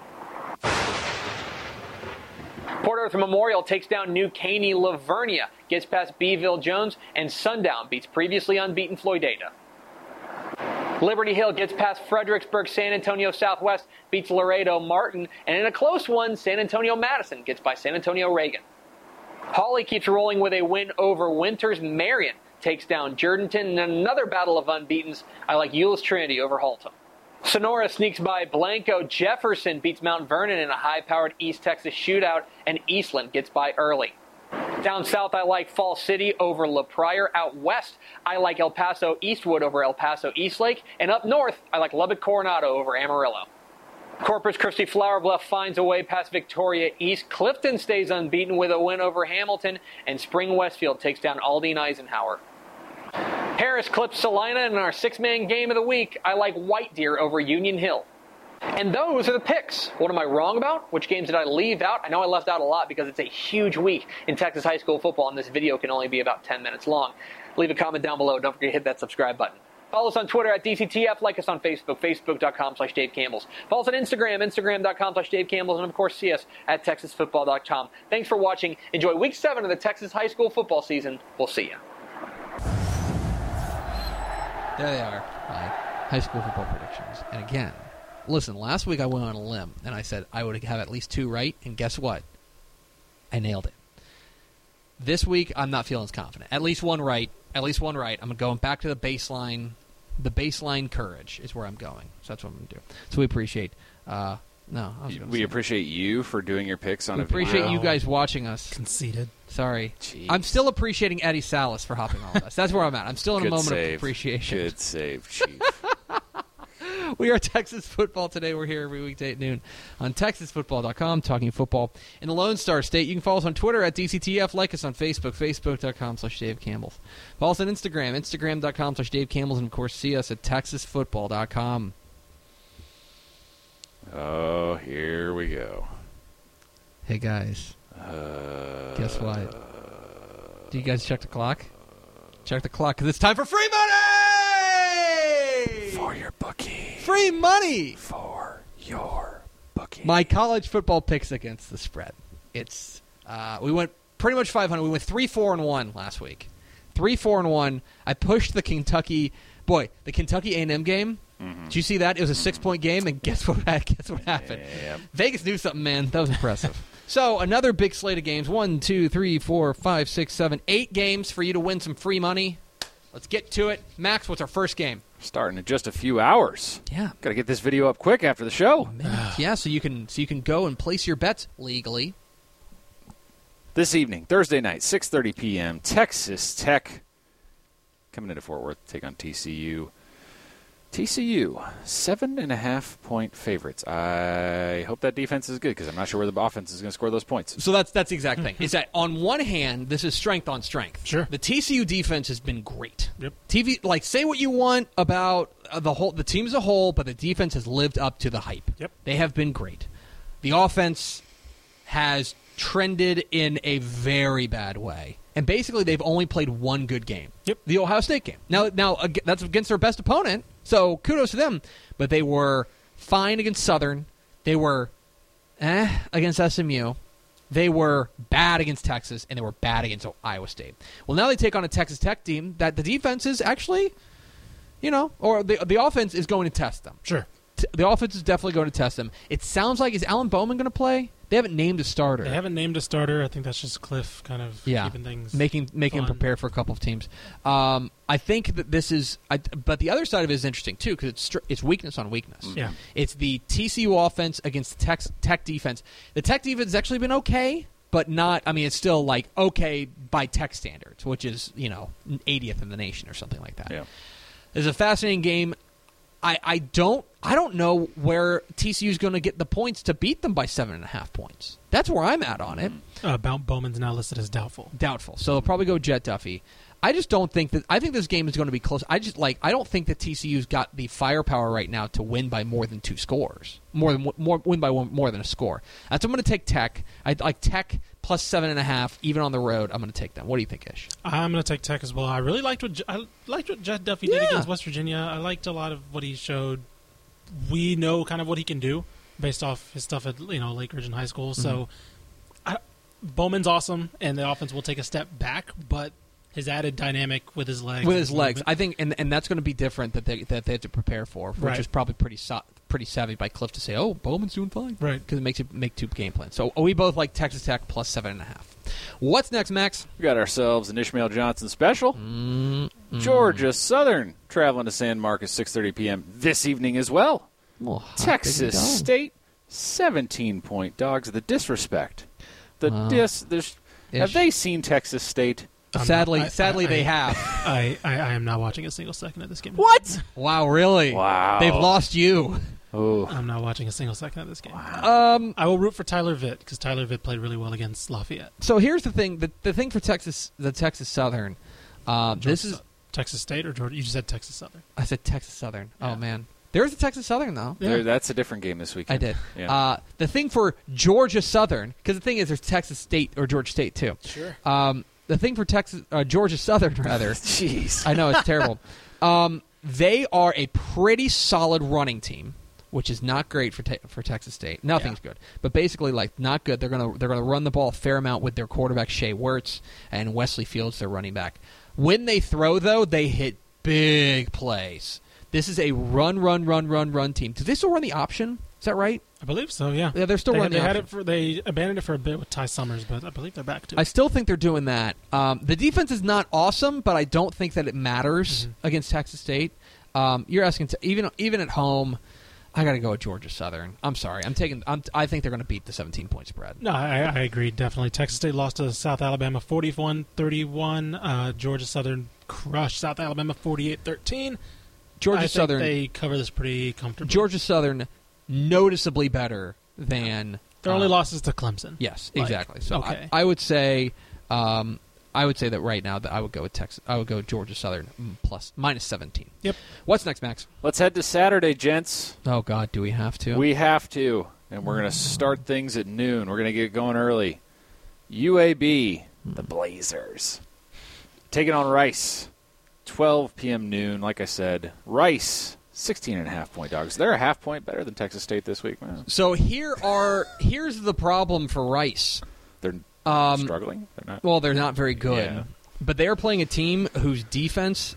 Port Arthur Memorial takes down New Caney La Vernia, gets past Beeville Jones, and Sundown beats previously unbeaten Floydada. Liberty Hill gets past Fredericksburg, San Antonio Southwest beats Laredo Martin, and in a close one, San Antonio Madison gets by San Antonio Reagan. Hawley keeps rolling with a win over Winters. Marion takes down Jourdanton in another battle of unbeatens. I like Euless Trinity over Haltom. Sonora sneaks by Blanco. Jefferson beats Mount Vernon in a high powered East Texas shootout, and Eastland gets by Early. Down south, I like Fall City over La Pryor. Out west, I like El Paso Eastwood over El Paso Eastlake. And up north, I like Lubbock Coronado over Amarillo. Corpus Christi Flower Bluff finds a way past Victoria East. Clifton stays unbeaten with a win over Hamilton. And Spring Westfield takes down Aldine Eisenhower. Harris clips Salina in our six man game of the week. I like White Deer over Union Hill. And those are the picks. What am I wrong about? Which games did I leave out? I know I left out a lot because it's a huge week in Texas high school football, and this video can only be about 10 minutes long. Leave a comment down below. Don't forget to hit that subscribe button. Follow us on Twitter at DCTF. Like us on Facebook, facebook.com slash Dave Campbell's. Follow us on Instagram, instagram.com slash Dave Campbell's. And of course, see us at texasfootball.com. Thanks for watching. Enjoy week seven of the Texas high school football season. We'll see you. There they are, my high school football predictions. And again, listen, last week I went on a limb and I said I would have at least two right, and guess what? I nailed it. This week I'm not feeling as confident. At least one right. At least one right. I'm going back to the baseline. The baseline courage is where I'm going. So that's what I'm going to do. So we appreciate. Uh, no, I was We say- appreciate you for doing your picks on we a appreciate video. you guys watching us. Conceited. Sorry, Jeez. I'm still appreciating Eddie Salas for hopping on with us. That's where I'm at. I'm still in a moment save. of appreciation. Good save, Chief. We are Texas Football today. We're here every weekday at noon on TexasFootball.com, talking football in the Lone Star State. You can follow us on Twitter at DCTF. Like us on Facebook, Facebook.com slash Dave Campbell's. Follow us on Instagram, Instagram.com slash Dave Campbell's. And, of course, see us at TexasFootball.com. oh, here we go. Hey, guys. Uh, Guess what? Do you guys check the clock? Check the clock because it's time for free money! For your bookie. Free money! For your bookie. My college football picks against the spread. It's uh, we went pretty much 500. We went three, four, and one last week. Three, four, and one. I pushed the Kentucky boy, the Kentucky A&M game. Mm-hmm. Did you see that? It was a six point game, and guess what? Guess what happened? Yep. Vegas knew something, man. That was impressive. so another big slate of games: one, two, three, four, five, six, seven, eight games for you to win some free money. Let's get to it. Max, what's our first game? Starting in just a few hours. Yeah, Got to get this video up quick after the show. Oh, yeah. So you can so you can go and place your bets legally. This evening, Thursday night, 6:30 p.m. Texas Tech coming into Fort Worth to take on TCU. TCU seven and a half point favorites. I hope that defense is good because I'm not sure where the offense is going to score those points. So that's that's the exact thing. is that on one hand, this is strength on strength. Sure. The TCU defense has been great. Yep. TV, like say what you want about uh, the whole the team as a whole, but the defense has lived up to the hype. Yep. They have been great. The offense has trended in a very bad way. And basically, they've only played one good game. Yep. The Ohio State game. Now, now that's against their best opponent, so kudos to them. But they were fine against Southern. They were eh against SMU. They were bad against Texas, and they were bad against Iowa State. Well, now they take on a Texas Tech team that the defense is actually, you know, or the the offense is going to test them. Sure. T- The offense is definitely going to test them. It sounds like is Alan Bowman going to play? They haven't named a starter. They haven't named a starter. I think that's just Cliff kind of yeah, keeping things making making him fun. prepare for a couple of teams. Um, I think that this is, I, but the other side of it is interesting too because it's str- it's weakness on weakness. Yeah. It's the TCU offense against the Tech, tech defense. The Tech defense has actually been okay, but not. I mean, it's still like okay by Tech standards, which is you know 80th in the nation or something like that. Yeah. It's a fascinating game. I, I don't I don't know where TCU is going to get the points to beat them by seven and a half points. That's where I'm at on it. Uh, Bowman's now listed as doubtful. Doubtful. So they'll probably go Jett Duffey. I just don't think that. I think this game is going to be close. I just like. I don't think that TCU's got the firepower right now to win by more than two scores. More than more win by one, more than a score. That's. I'm going to take Tech. I like Tech plus seven and a half, even on the road. I'm going to take them. What do you think, Ish? I'm going to take Tech as well. I really liked what I liked what Jett Duffey did Yeah. against West Virginia. I liked a lot of what he showed. We know kind of what he can do based off his stuff at you know Lake Ridge in high school. So mm-hmm. I, Bowman's awesome, and the offense will take a step back, but his added dynamic with his legs, with his legs. movement- I think, and and that's going to be different that they that they have to prepare for, which Right. is probably pretty so, pretty savvy by Cliff to say, "Oh, Bowman's doing fine," Right. Because it makes you make two game plans. So we both like Texas Tech plus seven and a half. What's next, Max? We got ourselves an Ishmael Johnson special. Mm, Georgia Southern traveling to San Marcos 6:30 p.m. this evening as well. Well, Texas. State 17 point dogs. The disrespect. The Wow. dis. There's, have they seen Texas State? I'm Sadly, not- I- sadly, I- they I- have. I, I, I am not watching a single second of this game. What? Wow, really? Wow. They've lost you. Oh, I'm not watching a single second of this game. Um, I will root for Tyler Vitt because Tyler Vitt played really well against Lafayette. so here's the thing: the, the thing for Texas, the Texas Southern. Um, this is Sou- Texas State or Georgia. You just said Texas Southern. I said Texas Southern. Yeah. Oh man, there's a Texas Southern though. Yeah. There- that's a different game this weekend. I did. Yeah. Uh, the thing for Georgia Southern, because the thing is, there's Texas State or Georgia State too. Sure. Um, the thing for Texas, uh, Georgia Southern rather. Jeez. I know it's terrible. Um, they are a pretty solid running team, which is not great for te- for Texas State. Nothing's good, but basically like not good. They're gonna they're gonna run the ball a fair amount with their quarterback Shai Werts and Wesley Fields, their running back. When they throw though, they hit big plays. This is a run, run, run, run, run team. Do they still run the option? Is that right? I believe so. Yeah. Yeah, they're still they, running. They the had option. it for they abandoned it for a bit with Ty Summers, but I believe they're back to it. I still think they're doing that. Um, the defense is not awesome, but I don't think that it matters Mm-hmm. against Texas State. Um, you're asking to, even even at home. I got to go with Georgia Southern. I'm sorry. I'm taking. I'm, I think they're going to beat the 17 point spread. No, I, I agree, definitely. Texas State lost to South Alabama 41 31. Uh, Georgia Southern crushed South Alabama 48 13. Georgia I think Southern. They cover this pretty comfortably. Georgia Southern, noticeably better than Their only uh, loss to Clemson. Yes, Like, exactly. So okay. I, I would say, um, I would say that right now that I would go with Texas. I would go with Georgia Southern mm, plus minus 17. Yep. What's next, Max? Let's head to Saturday, gents. Oh God, do we have to? We have to, and we're going to start things at noon. We're going to get going early. UAB, the Blazers, taking on Rice, 12 p.m. noon. Like I said, Rice, 16 and a half point dogs. They're a half point better than Texas State this week. Wow. So here are here's the problem for Rice. They're Um, struggling. They're not. well, they're not very good, Yeah. but they are playing a team whose defense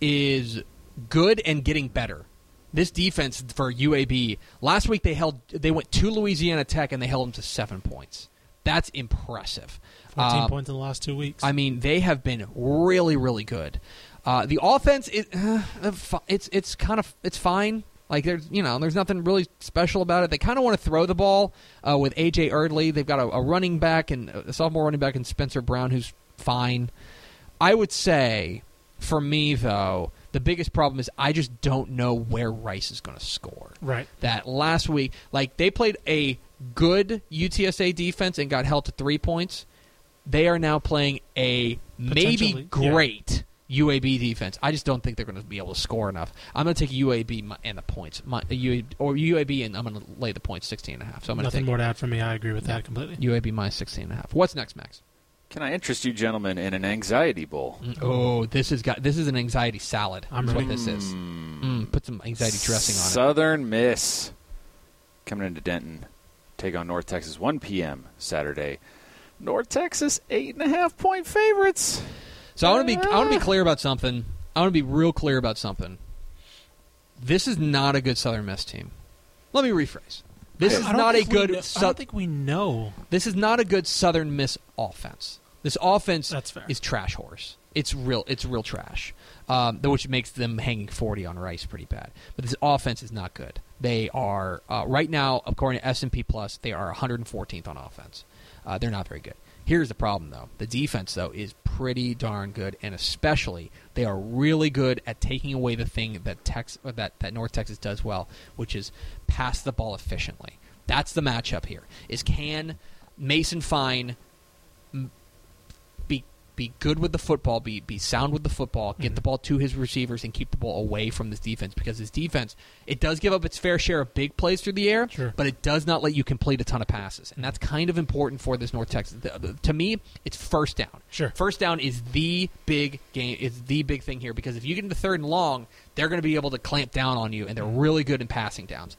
is good and getting better. This defense for UAB last week they held they went to Louisiana Tech and they held them to seven points. That's impressive. 14 Uh, points in the last two weeks. I mean, they have been really, really good. Uh, the offense, is, uh, it's it's kind of it's fine. Like there's you know there's nothing really special about it. They kind of want to throw the ball uh, with AJ Erdely. They've got a, a running back and a sophomore running back and Spencer Brown who's fine. I would say for me though the biggest problem is I just don't know where Rice is going to score right. that last week, like they played a good UTSA defense and got held to three points. They are now playing a maybe great UAB defense. I just don't think they're going to be able to score enough. I'm going to take UAB and the points, my, uh, UAB, or UAB, and I'm going to lay the points 16 and a half. So I'm going to Nothing take more to add from me. I agree with that completely. UAB minus 16 and a half. What's next, Max? Can I interest you, gentlemen, in an anxiety bowl? Oh, this is got this is an anxiety salad. I'm is what ready. this is. Mm, put some anxiety dressing on it. Southern Miss coming into Denton, take on North Texas 1 p.m. Saturday. North Texas eight and a half point favorites. So I want to be I want to be clear about something. I want to be real clear about something. This is not a good Southern Miss team. Let me rephrase. This is I don't a good. know- I don't think we know. this is not a good Southern Miss offense. This offense That's fair. is trash horse. It's real. It's real trash, um, which makes them hanging forty on Rice pretty bad. But this offense is not good. They are uh, right now, according to S and P Plus, they are 114th on offense. Uh, they're not very good. Here's the problem, though. The defense, though, is pretty darn good, and especially they are really good at taking away the thing that Tex that that North Texas does well, which is pass the ball efficiently. That's the matchup here. Is can Mason Fine be good with the football, be be sound with the football, get the mm-hmm. ball to his receivers, and keep the ball away from this defense because his defense it does give up its fair share of big plays through the air, Sure. but it does not let you complete a ton of passes, and that's kind of important for this North Texas. the- the- to me, it's first down. Sure. first down is the big game. Is the big thing here because if you get into third and long, they're going to be able to clamp down on you, and they're mm-hmm. really good in passing downs.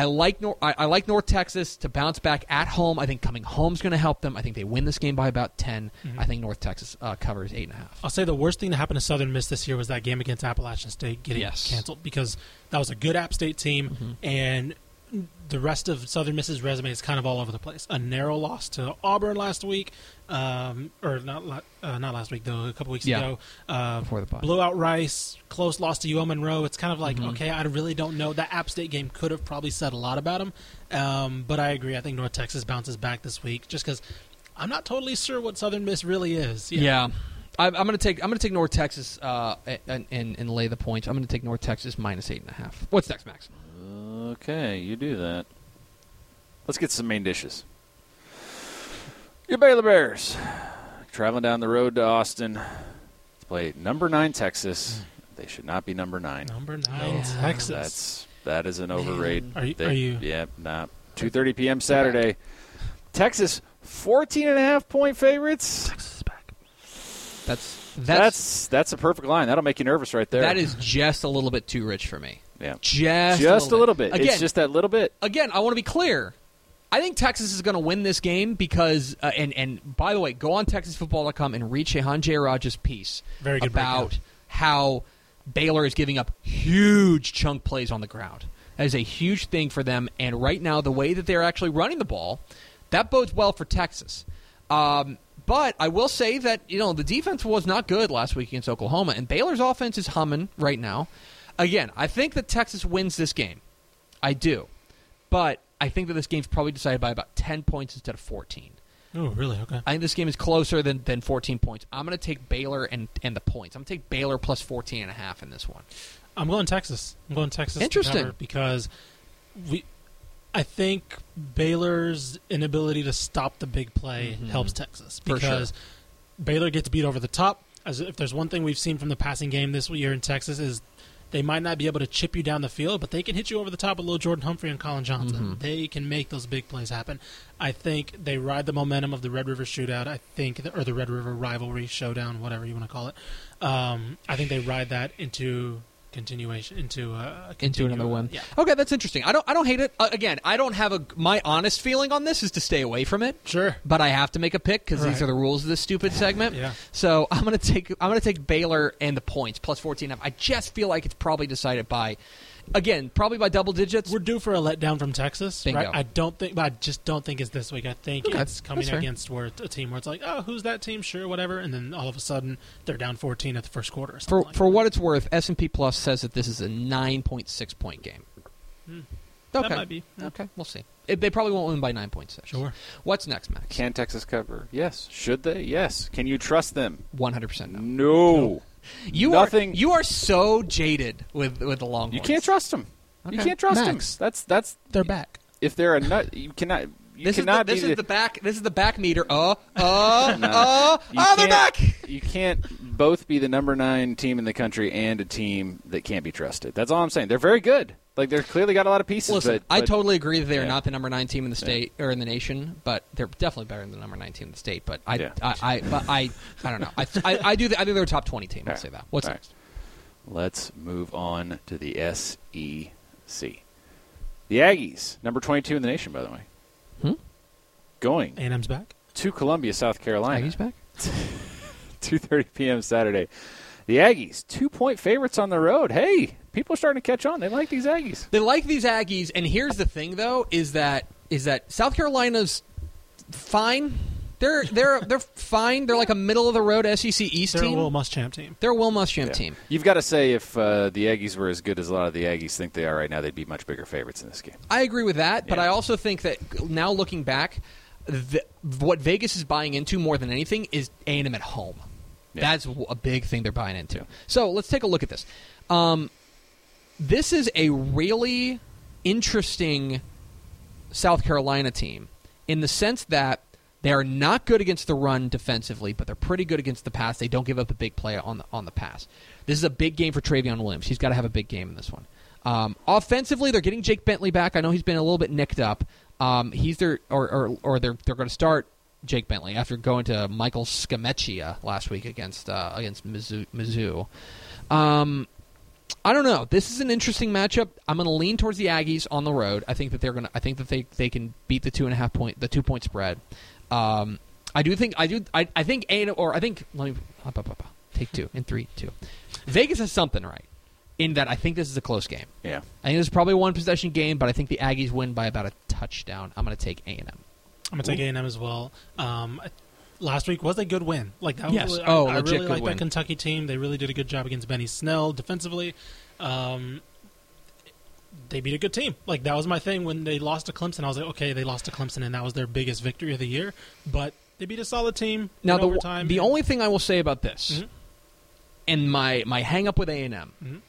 I like Nor- I, I like North Texas to bounce back at home. I think coming home is going to help them. I think they win this game by about 10 I think North Texas uh, covers eight and a half. I'll say the worst thing that happened to Southern Miss this year was that game against Appalachian State getting Yes. canceled because that was a good App State team, Mm-hmm. and the rest of Southern Miss's resume is kind of all over the place. A narrow loss to Auburn last week, um, or not uh, not last week though, a couple weeks Yeah. ago. Uh, Before the blew out Rice, close loss to UL Monroe. It's kind of like Mhm. okay, I really don't know. That App State game could have probably said a lot about him, um, but I agree. I think North Texas bounces back this week just because I'm not totally sure what Southern Miss really is. Yeah. I, I'm going to take I'm going to take North Texas uh, and, and and lay the points. I'm going to take North Texas minus eight and a half. What's next, Max? Okay, you do that. Let's get some main dishes. Your Baylor Bears traveling down the road to Austin to play number nine Texas. They should not be number nine. Number nine, Yeah. Texas. That's that is an overrate. Are you- They- are you- Yeah, nah. 2:30 p.m. Saturday. Texas 14 and a half point favorites. Texas is back. That's That's that's, that's a perfect line. That'll make you nervous right there. that is just a little bit too rich for me. yeah. Just Just a little bit. Again, It's just that little bit. again, I want to be clear. I think Texas is going to win this game because, uh, and and by the way, go on TexasFootball.com and read Shehan Jeyarajah's piece Very good about breakdown. how Baylor is giving up huge chunk plays on the ground. That is a huge thing for them. And right now, the way that they're actually running the ball, that bodes well for Texas. Um, but I will say that you know the defense was not good last week against Oklahoma, and Baylor's offense is humming right now. Again, I think that Texas wins this game. I do, but I think that this game's probably decided by about ten points instead of fourteen. Oh, really? Okay. I think this game is closer than, than 14 points. I'm going to take Baylor and, and the points. I'm going to take Baylor plus 14 and a half in this one. I'm going Texas. I'm going Texas. to Interesting. because we, I think Baylor's inability to stop the big play Mhm. helps Texas because Baylor gets beat over the top. As if there's one thing we've seen from the passing game this year in Texas is they might not be able to chip you down the field, but they can hit you over the top with little Jordan Humphrey and Collin Johnson. Mhm. They can make those big plays happen. I think they ride the momentum of the Red River Shootout. I think, or the Red River rivalry showdown, whatever you want to call it. Um, I think they ride that into continuation, into uh, Into another one. Yeah, Okay, that's interesting. I don't I don't hate it. Uh, again, I don't have a my honest feeling on this is to stay away from it, sure. but I have to make a pick cuz these are the rules of this stupid segment. Yeah. So, I'm going to take I'm to take Baylor and the points plus 14 and a half. I just feel like it's probably decided by again, probably by double digits. We're due for a letdown from Texas. Bingo. Right? I don't think, but I just don't think it's this week. I think Okay, it's coming against where a team where it's like, oh, who's that team? Sure, whatever, and then all of a sudden they're down 14 at the first quarter. Or for like for what it's worth, S&P Plus says that this is a 9.6 point game. Hmm. Okay. That might be. Yeah. Okay, we'll see. It, they probably won't win by 9.6. Sure. What's next, Max? Can Texas cover? Yes. Should they? Yes. Can you trust them? 100% no. No. You Nothing- are you are so jaded with with the Longhorns. You can't trust them. You can't trust Max. them. That's that's They're back. if they're a nut. You cannot. You This is the, cannot this is the back this is the back meter. Uh uh No. uh oh they're back. You can't both be the number nine team in the country and a team that can't be trusted. That's all I'm saying. They're very good. Like they're clearly got a lot of pieces. Listen, but, I totally agree that they are Yeah. not the number nine team in the state or in the nation, but they're definitely better than the number nine team in the state. But I, Yeah. I, I, but I, I don't know. I, I, I do. I think they're a top twenty team. I'll All right. say that. What's All right. next? Let's move on to the SEC. The Aggies, number 22 in the nation, by the way, Hmm? going A&M's back. to Columbia, South Carolina. Aggies back. 2:30 p.m. Saturday. The Aggies, two-point favorites on the road. Hey, people are starting to catch on. They like these Aggies. They like these Aggies, and here's the thing, though, is that is that South Carolina's fine. They're they're they're fine. They're like a middle of the road SEC East They're a team. Will Muschamp team. they're a Will Muschamp Yeah. team. You've got to say if uh, the Aggies were as good as a lot of the Aggies think they are right now, they'd be much bigger favorites in this game. I agree with that, but I also think that now looking back, the, what Vegas is buying into more than anything is A&M at home. Yeah. That's a big thing they're buying into. So let's take a look at this. Um, this is a really interesting South Carolina team in the sense that they are not good against the run defensively, but they're pretty good against the pass. They don't give up a big play on the on the pass. This is a big game for Trayveon Williams. He's got to have a big game in this one. Um, offensively, they're getting Jake Bentley back. I know he's been a little bit nicked up. Um, he's their or or, or they're they're going to start Jake Bentley after going to Michael Scarnecchia last week against uh, against Mizzou. Mizzou. Um, I don't know. This is an interesting matchup. I'm going to lean towards the Aggies on the road. I think that they're going to. I think that they they can beat the two and a half point the two point spread. Um, I do think I do. I, I think A or I think let me up, up, up, take two in three two. Vegas has something right. in that I think this is a close game. Yeah. I think this is probably a one possession game, but I think the Aggies win by about a touchdown. I'm going to take A and M. I'm gonna take A and M as well. Um, last week was a good win. Like that Yes. was, Oh, I legit really like that Kentucky team. They really did a good job against Benny Snell defensively. Um, they beat a good team. Like that was my thing when they lost to Clemson. I was like, okay, they lost to Clemson, and that was their biggest victory of the year. But they beat a solid team. Now the overtime. the only thing I will say about this, Mhm. and my my hang up with A and M, Mhm.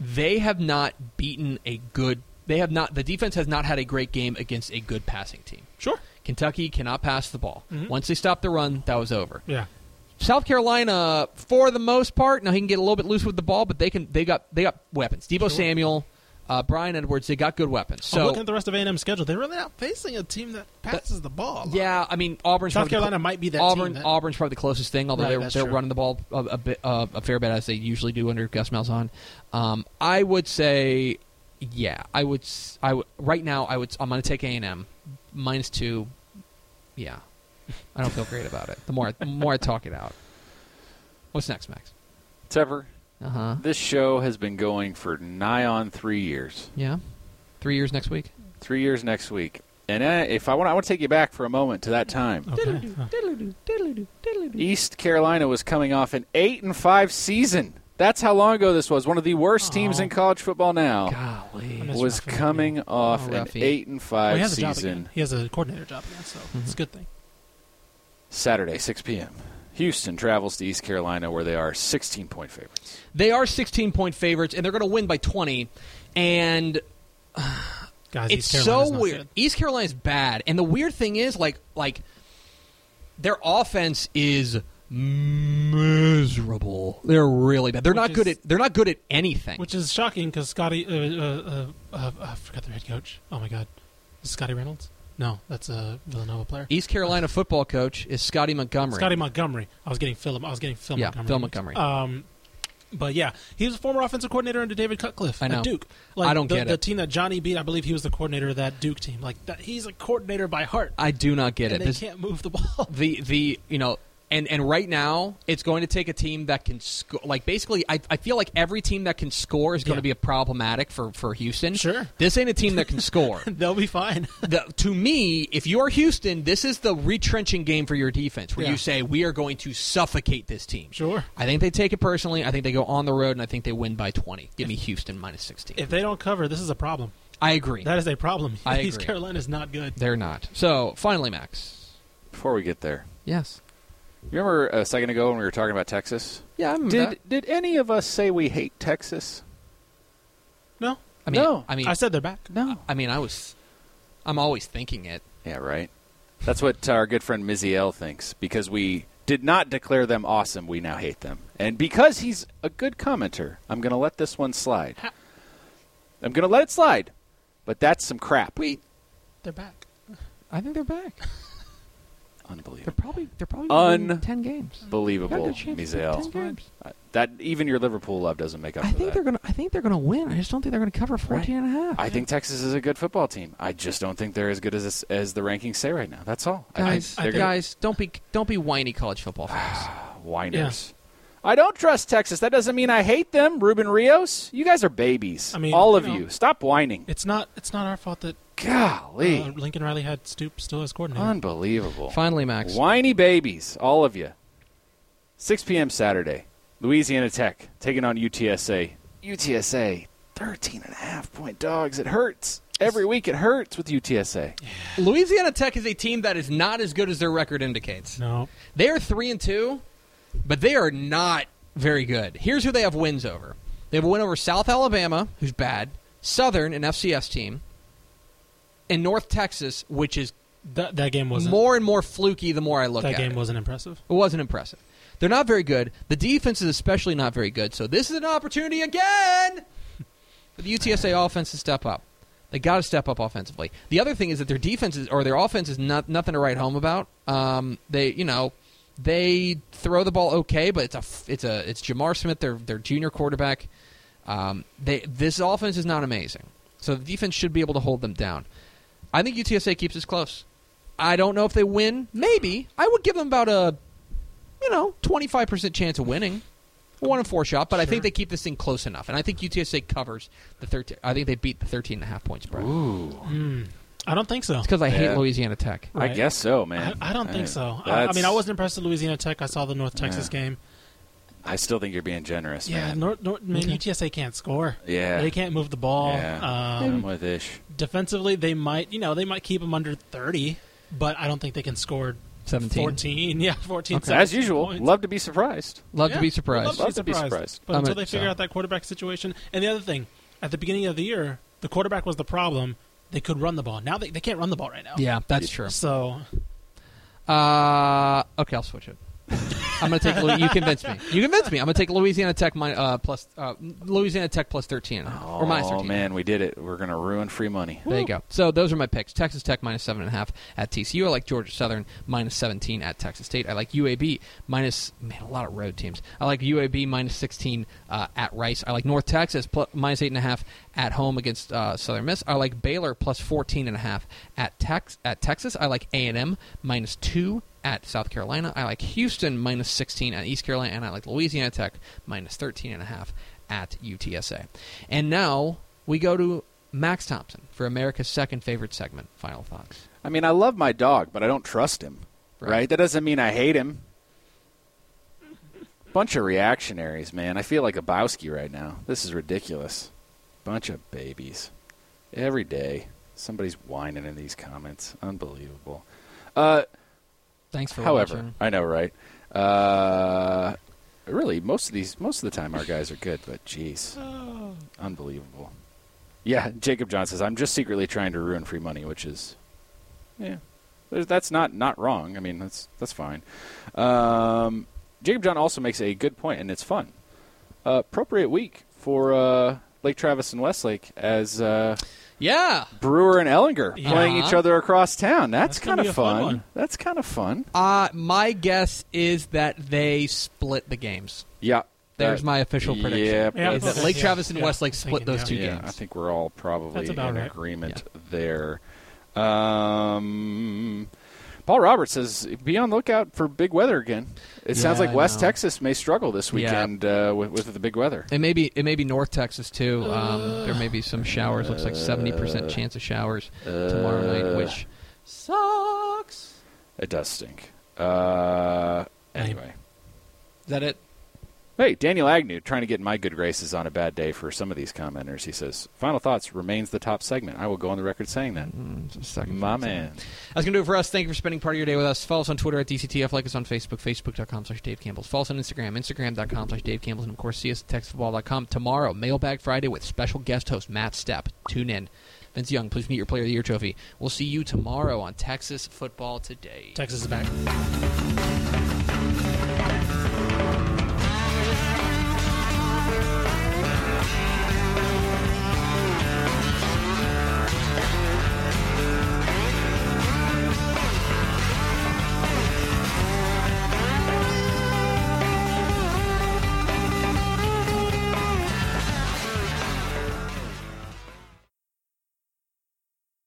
they have not beaten a good. They have not. The defense has not had a great game against a good passing team. sure, Kentucky cannot pass the ball. Mhm. Once they stop the run, that was over. yeah, South Carolina, for the most part, now he can get a little bit loose with the ball, but they can. They got they got weapons. Deebo Sure. Samuel, uh, Bryan Edwards, they got good weapons. So looking at the rest of A and M's schedule, they're really not facing a team that passes the ball. yeah, I mean Auburn's South Carolina might be that Auburn. team. That, Auburn's probably the closest thing, although Right, they're, they're running the ball a, a bit, uh, a fair bit as they usually do under Gus Malzahn. Um, I would say, yeah, I would. I would right now. I would. I'm going to take A and M minus two. Yeah, I don't feel great about it. The more I- the more I talk it out. What's next, Max? Trevor, Uh huh. this show has been going for nigh on three years. Yeah, three years next week. Three years next week. And uh, if I want, I want to take you back for a moment to that time. okay. East Carolina was coming off an eight and five season. That's how long ago this was. One of the worst teams in college football now Golly. Was Ruffy. coming off Oh, an eight and well, five he has a job season. again. He has a coordinator job again, so Mm-hmm. it's a good thing. Saturday, six p.m. Houston travels to East Carolina, where they are sixteen point favorites. They are 16 point favorites, and they're going to win by 20. And Guys, it's East so not weird. good. East Carolina's bad, and the weird thing is, like, like their offense is miserable. They're really bad. They're Which not good at. They're not good at anything. Which is shocking because Scotty, uh, uh, uh, uh, I forgot their head coach. Oh my god, is Scotty Reynolds? No, that's a Villanova player. East Carolina football coach is Scotty Montgomery. Scotty Montgomery. I was getting Phil. I was getting Phil Yeah, Montgomery. Phil Montgomery. Um, but yeah, he was a former offensive coordinator under David Cutcliffe I know. at Duke. Like I don't the, get the it. team that Johnny beat. I believe he was the coordinator of that Duke team. Like that, he's a coordinator by heart. I do not get and it. they This- can't move the ball. the the you know and and right now it's going to take a team that can score like basically I, I feel like every team that can score is going Yeah. to be a problematic for for Houston. Sure. This ain't a team that can score. They'll be fine. the, to me, if you are Houston, this is the retrenching game for your defense where Yeah. you say we are going to suffocate this team. Sure. I think they take it personally. I think they go on the road and I think they win by 20. Give me Houston minus 16. If they don't cover, this is a problem. I agree. That is a problem. I East agree. Carolina is not good. They're not. So, finally Max. Before we get there, Yes. You remember a second ago when we were talking about Texas? Yeah, I remember Did that. did any of us say we hate Texas? No, I mean, No. I mean I said they're back. No. I mean, I was I'm always thinking it. Yeah, right. That's what our good friend Miziel thinks because we did not declare them awesome. We now hate them, and because he's a good commenter, I'm going to let this one slide. Ha- I'm going to let it slide, but that's some crap. Wait, They're back. I think they're back. They're probably they're probably gonna Un- ten games. Unbelievable, Got a chance to win Miziel. 10 games. Uh, That even your Liverpool love doesn't make up I think that. they're gonna. I think they're gonna win. I just don't think they're gonna cover 14 and a half. I think Texas is a good football team. I just don't think they're as good as as the rankings say right now. That's all. Guys, I, they're gonna- guys, don't be don't be whiny college football fans. whiners. I don't trust Texas. That doesn't mean I hate them. Ruben Rios, you guys are babies. I mean, all you of know- you. Stop whining. It's not. It's not our fault that Golly, uh, Lincoln Riley had Stoop still as coordinator. unbelievable. Finally, Max. Whiny babies, all of you. 6 p.m. Saturday, Louisiana Tech taking on UTSA. UTSA, 13 and a half point dogs. It hurts. Every week it hurts with UTSA. Louisiana Tech is a team that is not as good as their record indicates. No, They are three and two, but they are not very good. Here's who they have wins over. They have a win over South Alabama, who's bad, Southern, an FCS team, and North Texas, which is that that game wasn't. more and more fluky the more I look that at game it. wasn't impressive. It wasn't impressive. They're not very good. The defense is especially not very good. So this is an opportunity again for the UTSA offense to step up. They got to step up offensively. The other thing is that their defense is, or their offense is not nothing to write home about. Um, they, you know, they throw the ball okay, but it's a it's a it's J'Mar Smith, their their junior quarterback. Um, they this offense is not amazing, so the defense should be able to hold them down. I think UTSA keeps us close. I don't know if they win. Maybe I would give them about a you know twenty five percent chance of winning. one and four shot, but I think they keep this thing close enough, and I think UTSA covers the thirteen. I think they beat the 13 and a half point spread. Ooh, hmm. I don't think so. It's because I hate Louisiana Tech. I guess so, man. I, I don't think so. I, I mean, I wasn't impressed with Louisiana Tech. I saw the North Texas Yeah. game. I still think you're being generous, Yeah, man. North, North, man, UTSA can't score. yeah, They can't move the ball. Yeah. Um, I'm with Ish. defensively, they might, you know, they might keep them under 30, but I don't think they can score 17. 14. Yeah, 14. Okay. As usual, points. love to be surprised. Love Yeah, to be surprised. Love, Love to to be be surprised. surprised. But I'm until a- they figure so- out that quarterback situation. And the other thing, at the beginning of the year, the quarterback was the problem. They could run the ball. Now they, they can't run the ball right now. Yeah, that's true. So, Uh, okay, I'll switch it. I'm going to take. You convinced me. You convinced me. I'm going to take Louisiana Tech min- uh, plus uh, Louisiana Tech plus 13 and or minus 13. Oh man, we did it. We're gonna ruin free money. There you go. So those are my picks. Texas Tech minus seven and a half at TCU. I like Georgia Southern minus seventeen at Texas State. I like UAB minus man a lot of road teams. I like UAB minus sixteen uh, at Rice. I like North Texas plus, minus eight and a half at home against uh, Southern Miss. I like Baylor plus fourteen and a half at Tex at Texas. I like A and M minus two at South Carolina. I like Houston minus 16 at East Carolina, and I like Louisiana Tech minus 13 and a half at UTSA. And now we go to Max Thompson for America's second favorite segment. Final thoughts. I mean, I love my dog, but I don't trust him. Right. Right? That doesn't mean I hate him. Bunch of reactionaries, man. I feel like a Bowski right now. This is ridiculous. Bunch of babies. Every day, somebody's whining in these comments. Unbelievable. Uh, Thanks for however, watching. I know, right? Uh, really, most of these, most of the time, our guys are good, but jeez, unbelievable. Yeah, Jacob John says I'm just secretly trying to ruin free money, which is, yeah, there's, that's not not wrong. I mean, that's that's fine. Um, Jacob John also makes a good point, and it's fun. Uh, appropriate week for uh, Lake Travis and Westlake as uh, Yeah. Brewer and Ehlinger Yeah. playing each other across town. That's, That's kind of fun fun. That's kind of fun. Uh, my guess is that they split the games. Yeah. There's That- my official prediction. Yeah, Yeah, Is that okay, Lake yeah, Travis and yeah, Westlake split those two yeah, games. I think we're all probably in right. agreement there. Um, Paul Roberts says, "Be on lookout for big weather again." It sounds like West. Texas may struggle this Yeah. weekend uh, with, with the big weather. It may be it may be North Texas too. Um, there may be some showers. Looks like seventy percent chance of showers tomorrow night, which sucks. It does stink. Uh, anyway, Is that it? Hey, Daniel Agnew trying to get in my good graces on a bad day for some of these commenters. He says, "Final thoughts remains the top segment." I will go on the record saying that. Mm, second. My man. That's going to do it for us. Thank you for spending part of your day with us. Follow us on Twitter at DCTF. Like us on Facebook, facebook.com slash Dave Campbell's. Follow us on Instagram, instagram.com slash Dave Campbell's. And, of course, see us at textfootball.com tomorrow. Mailbag Friday with special guest host Matt Stepp. Tune in. Vince Young, please meet your Player of the Year trophy. We'll see you tomorrow on Texas Football Today. Texas is back.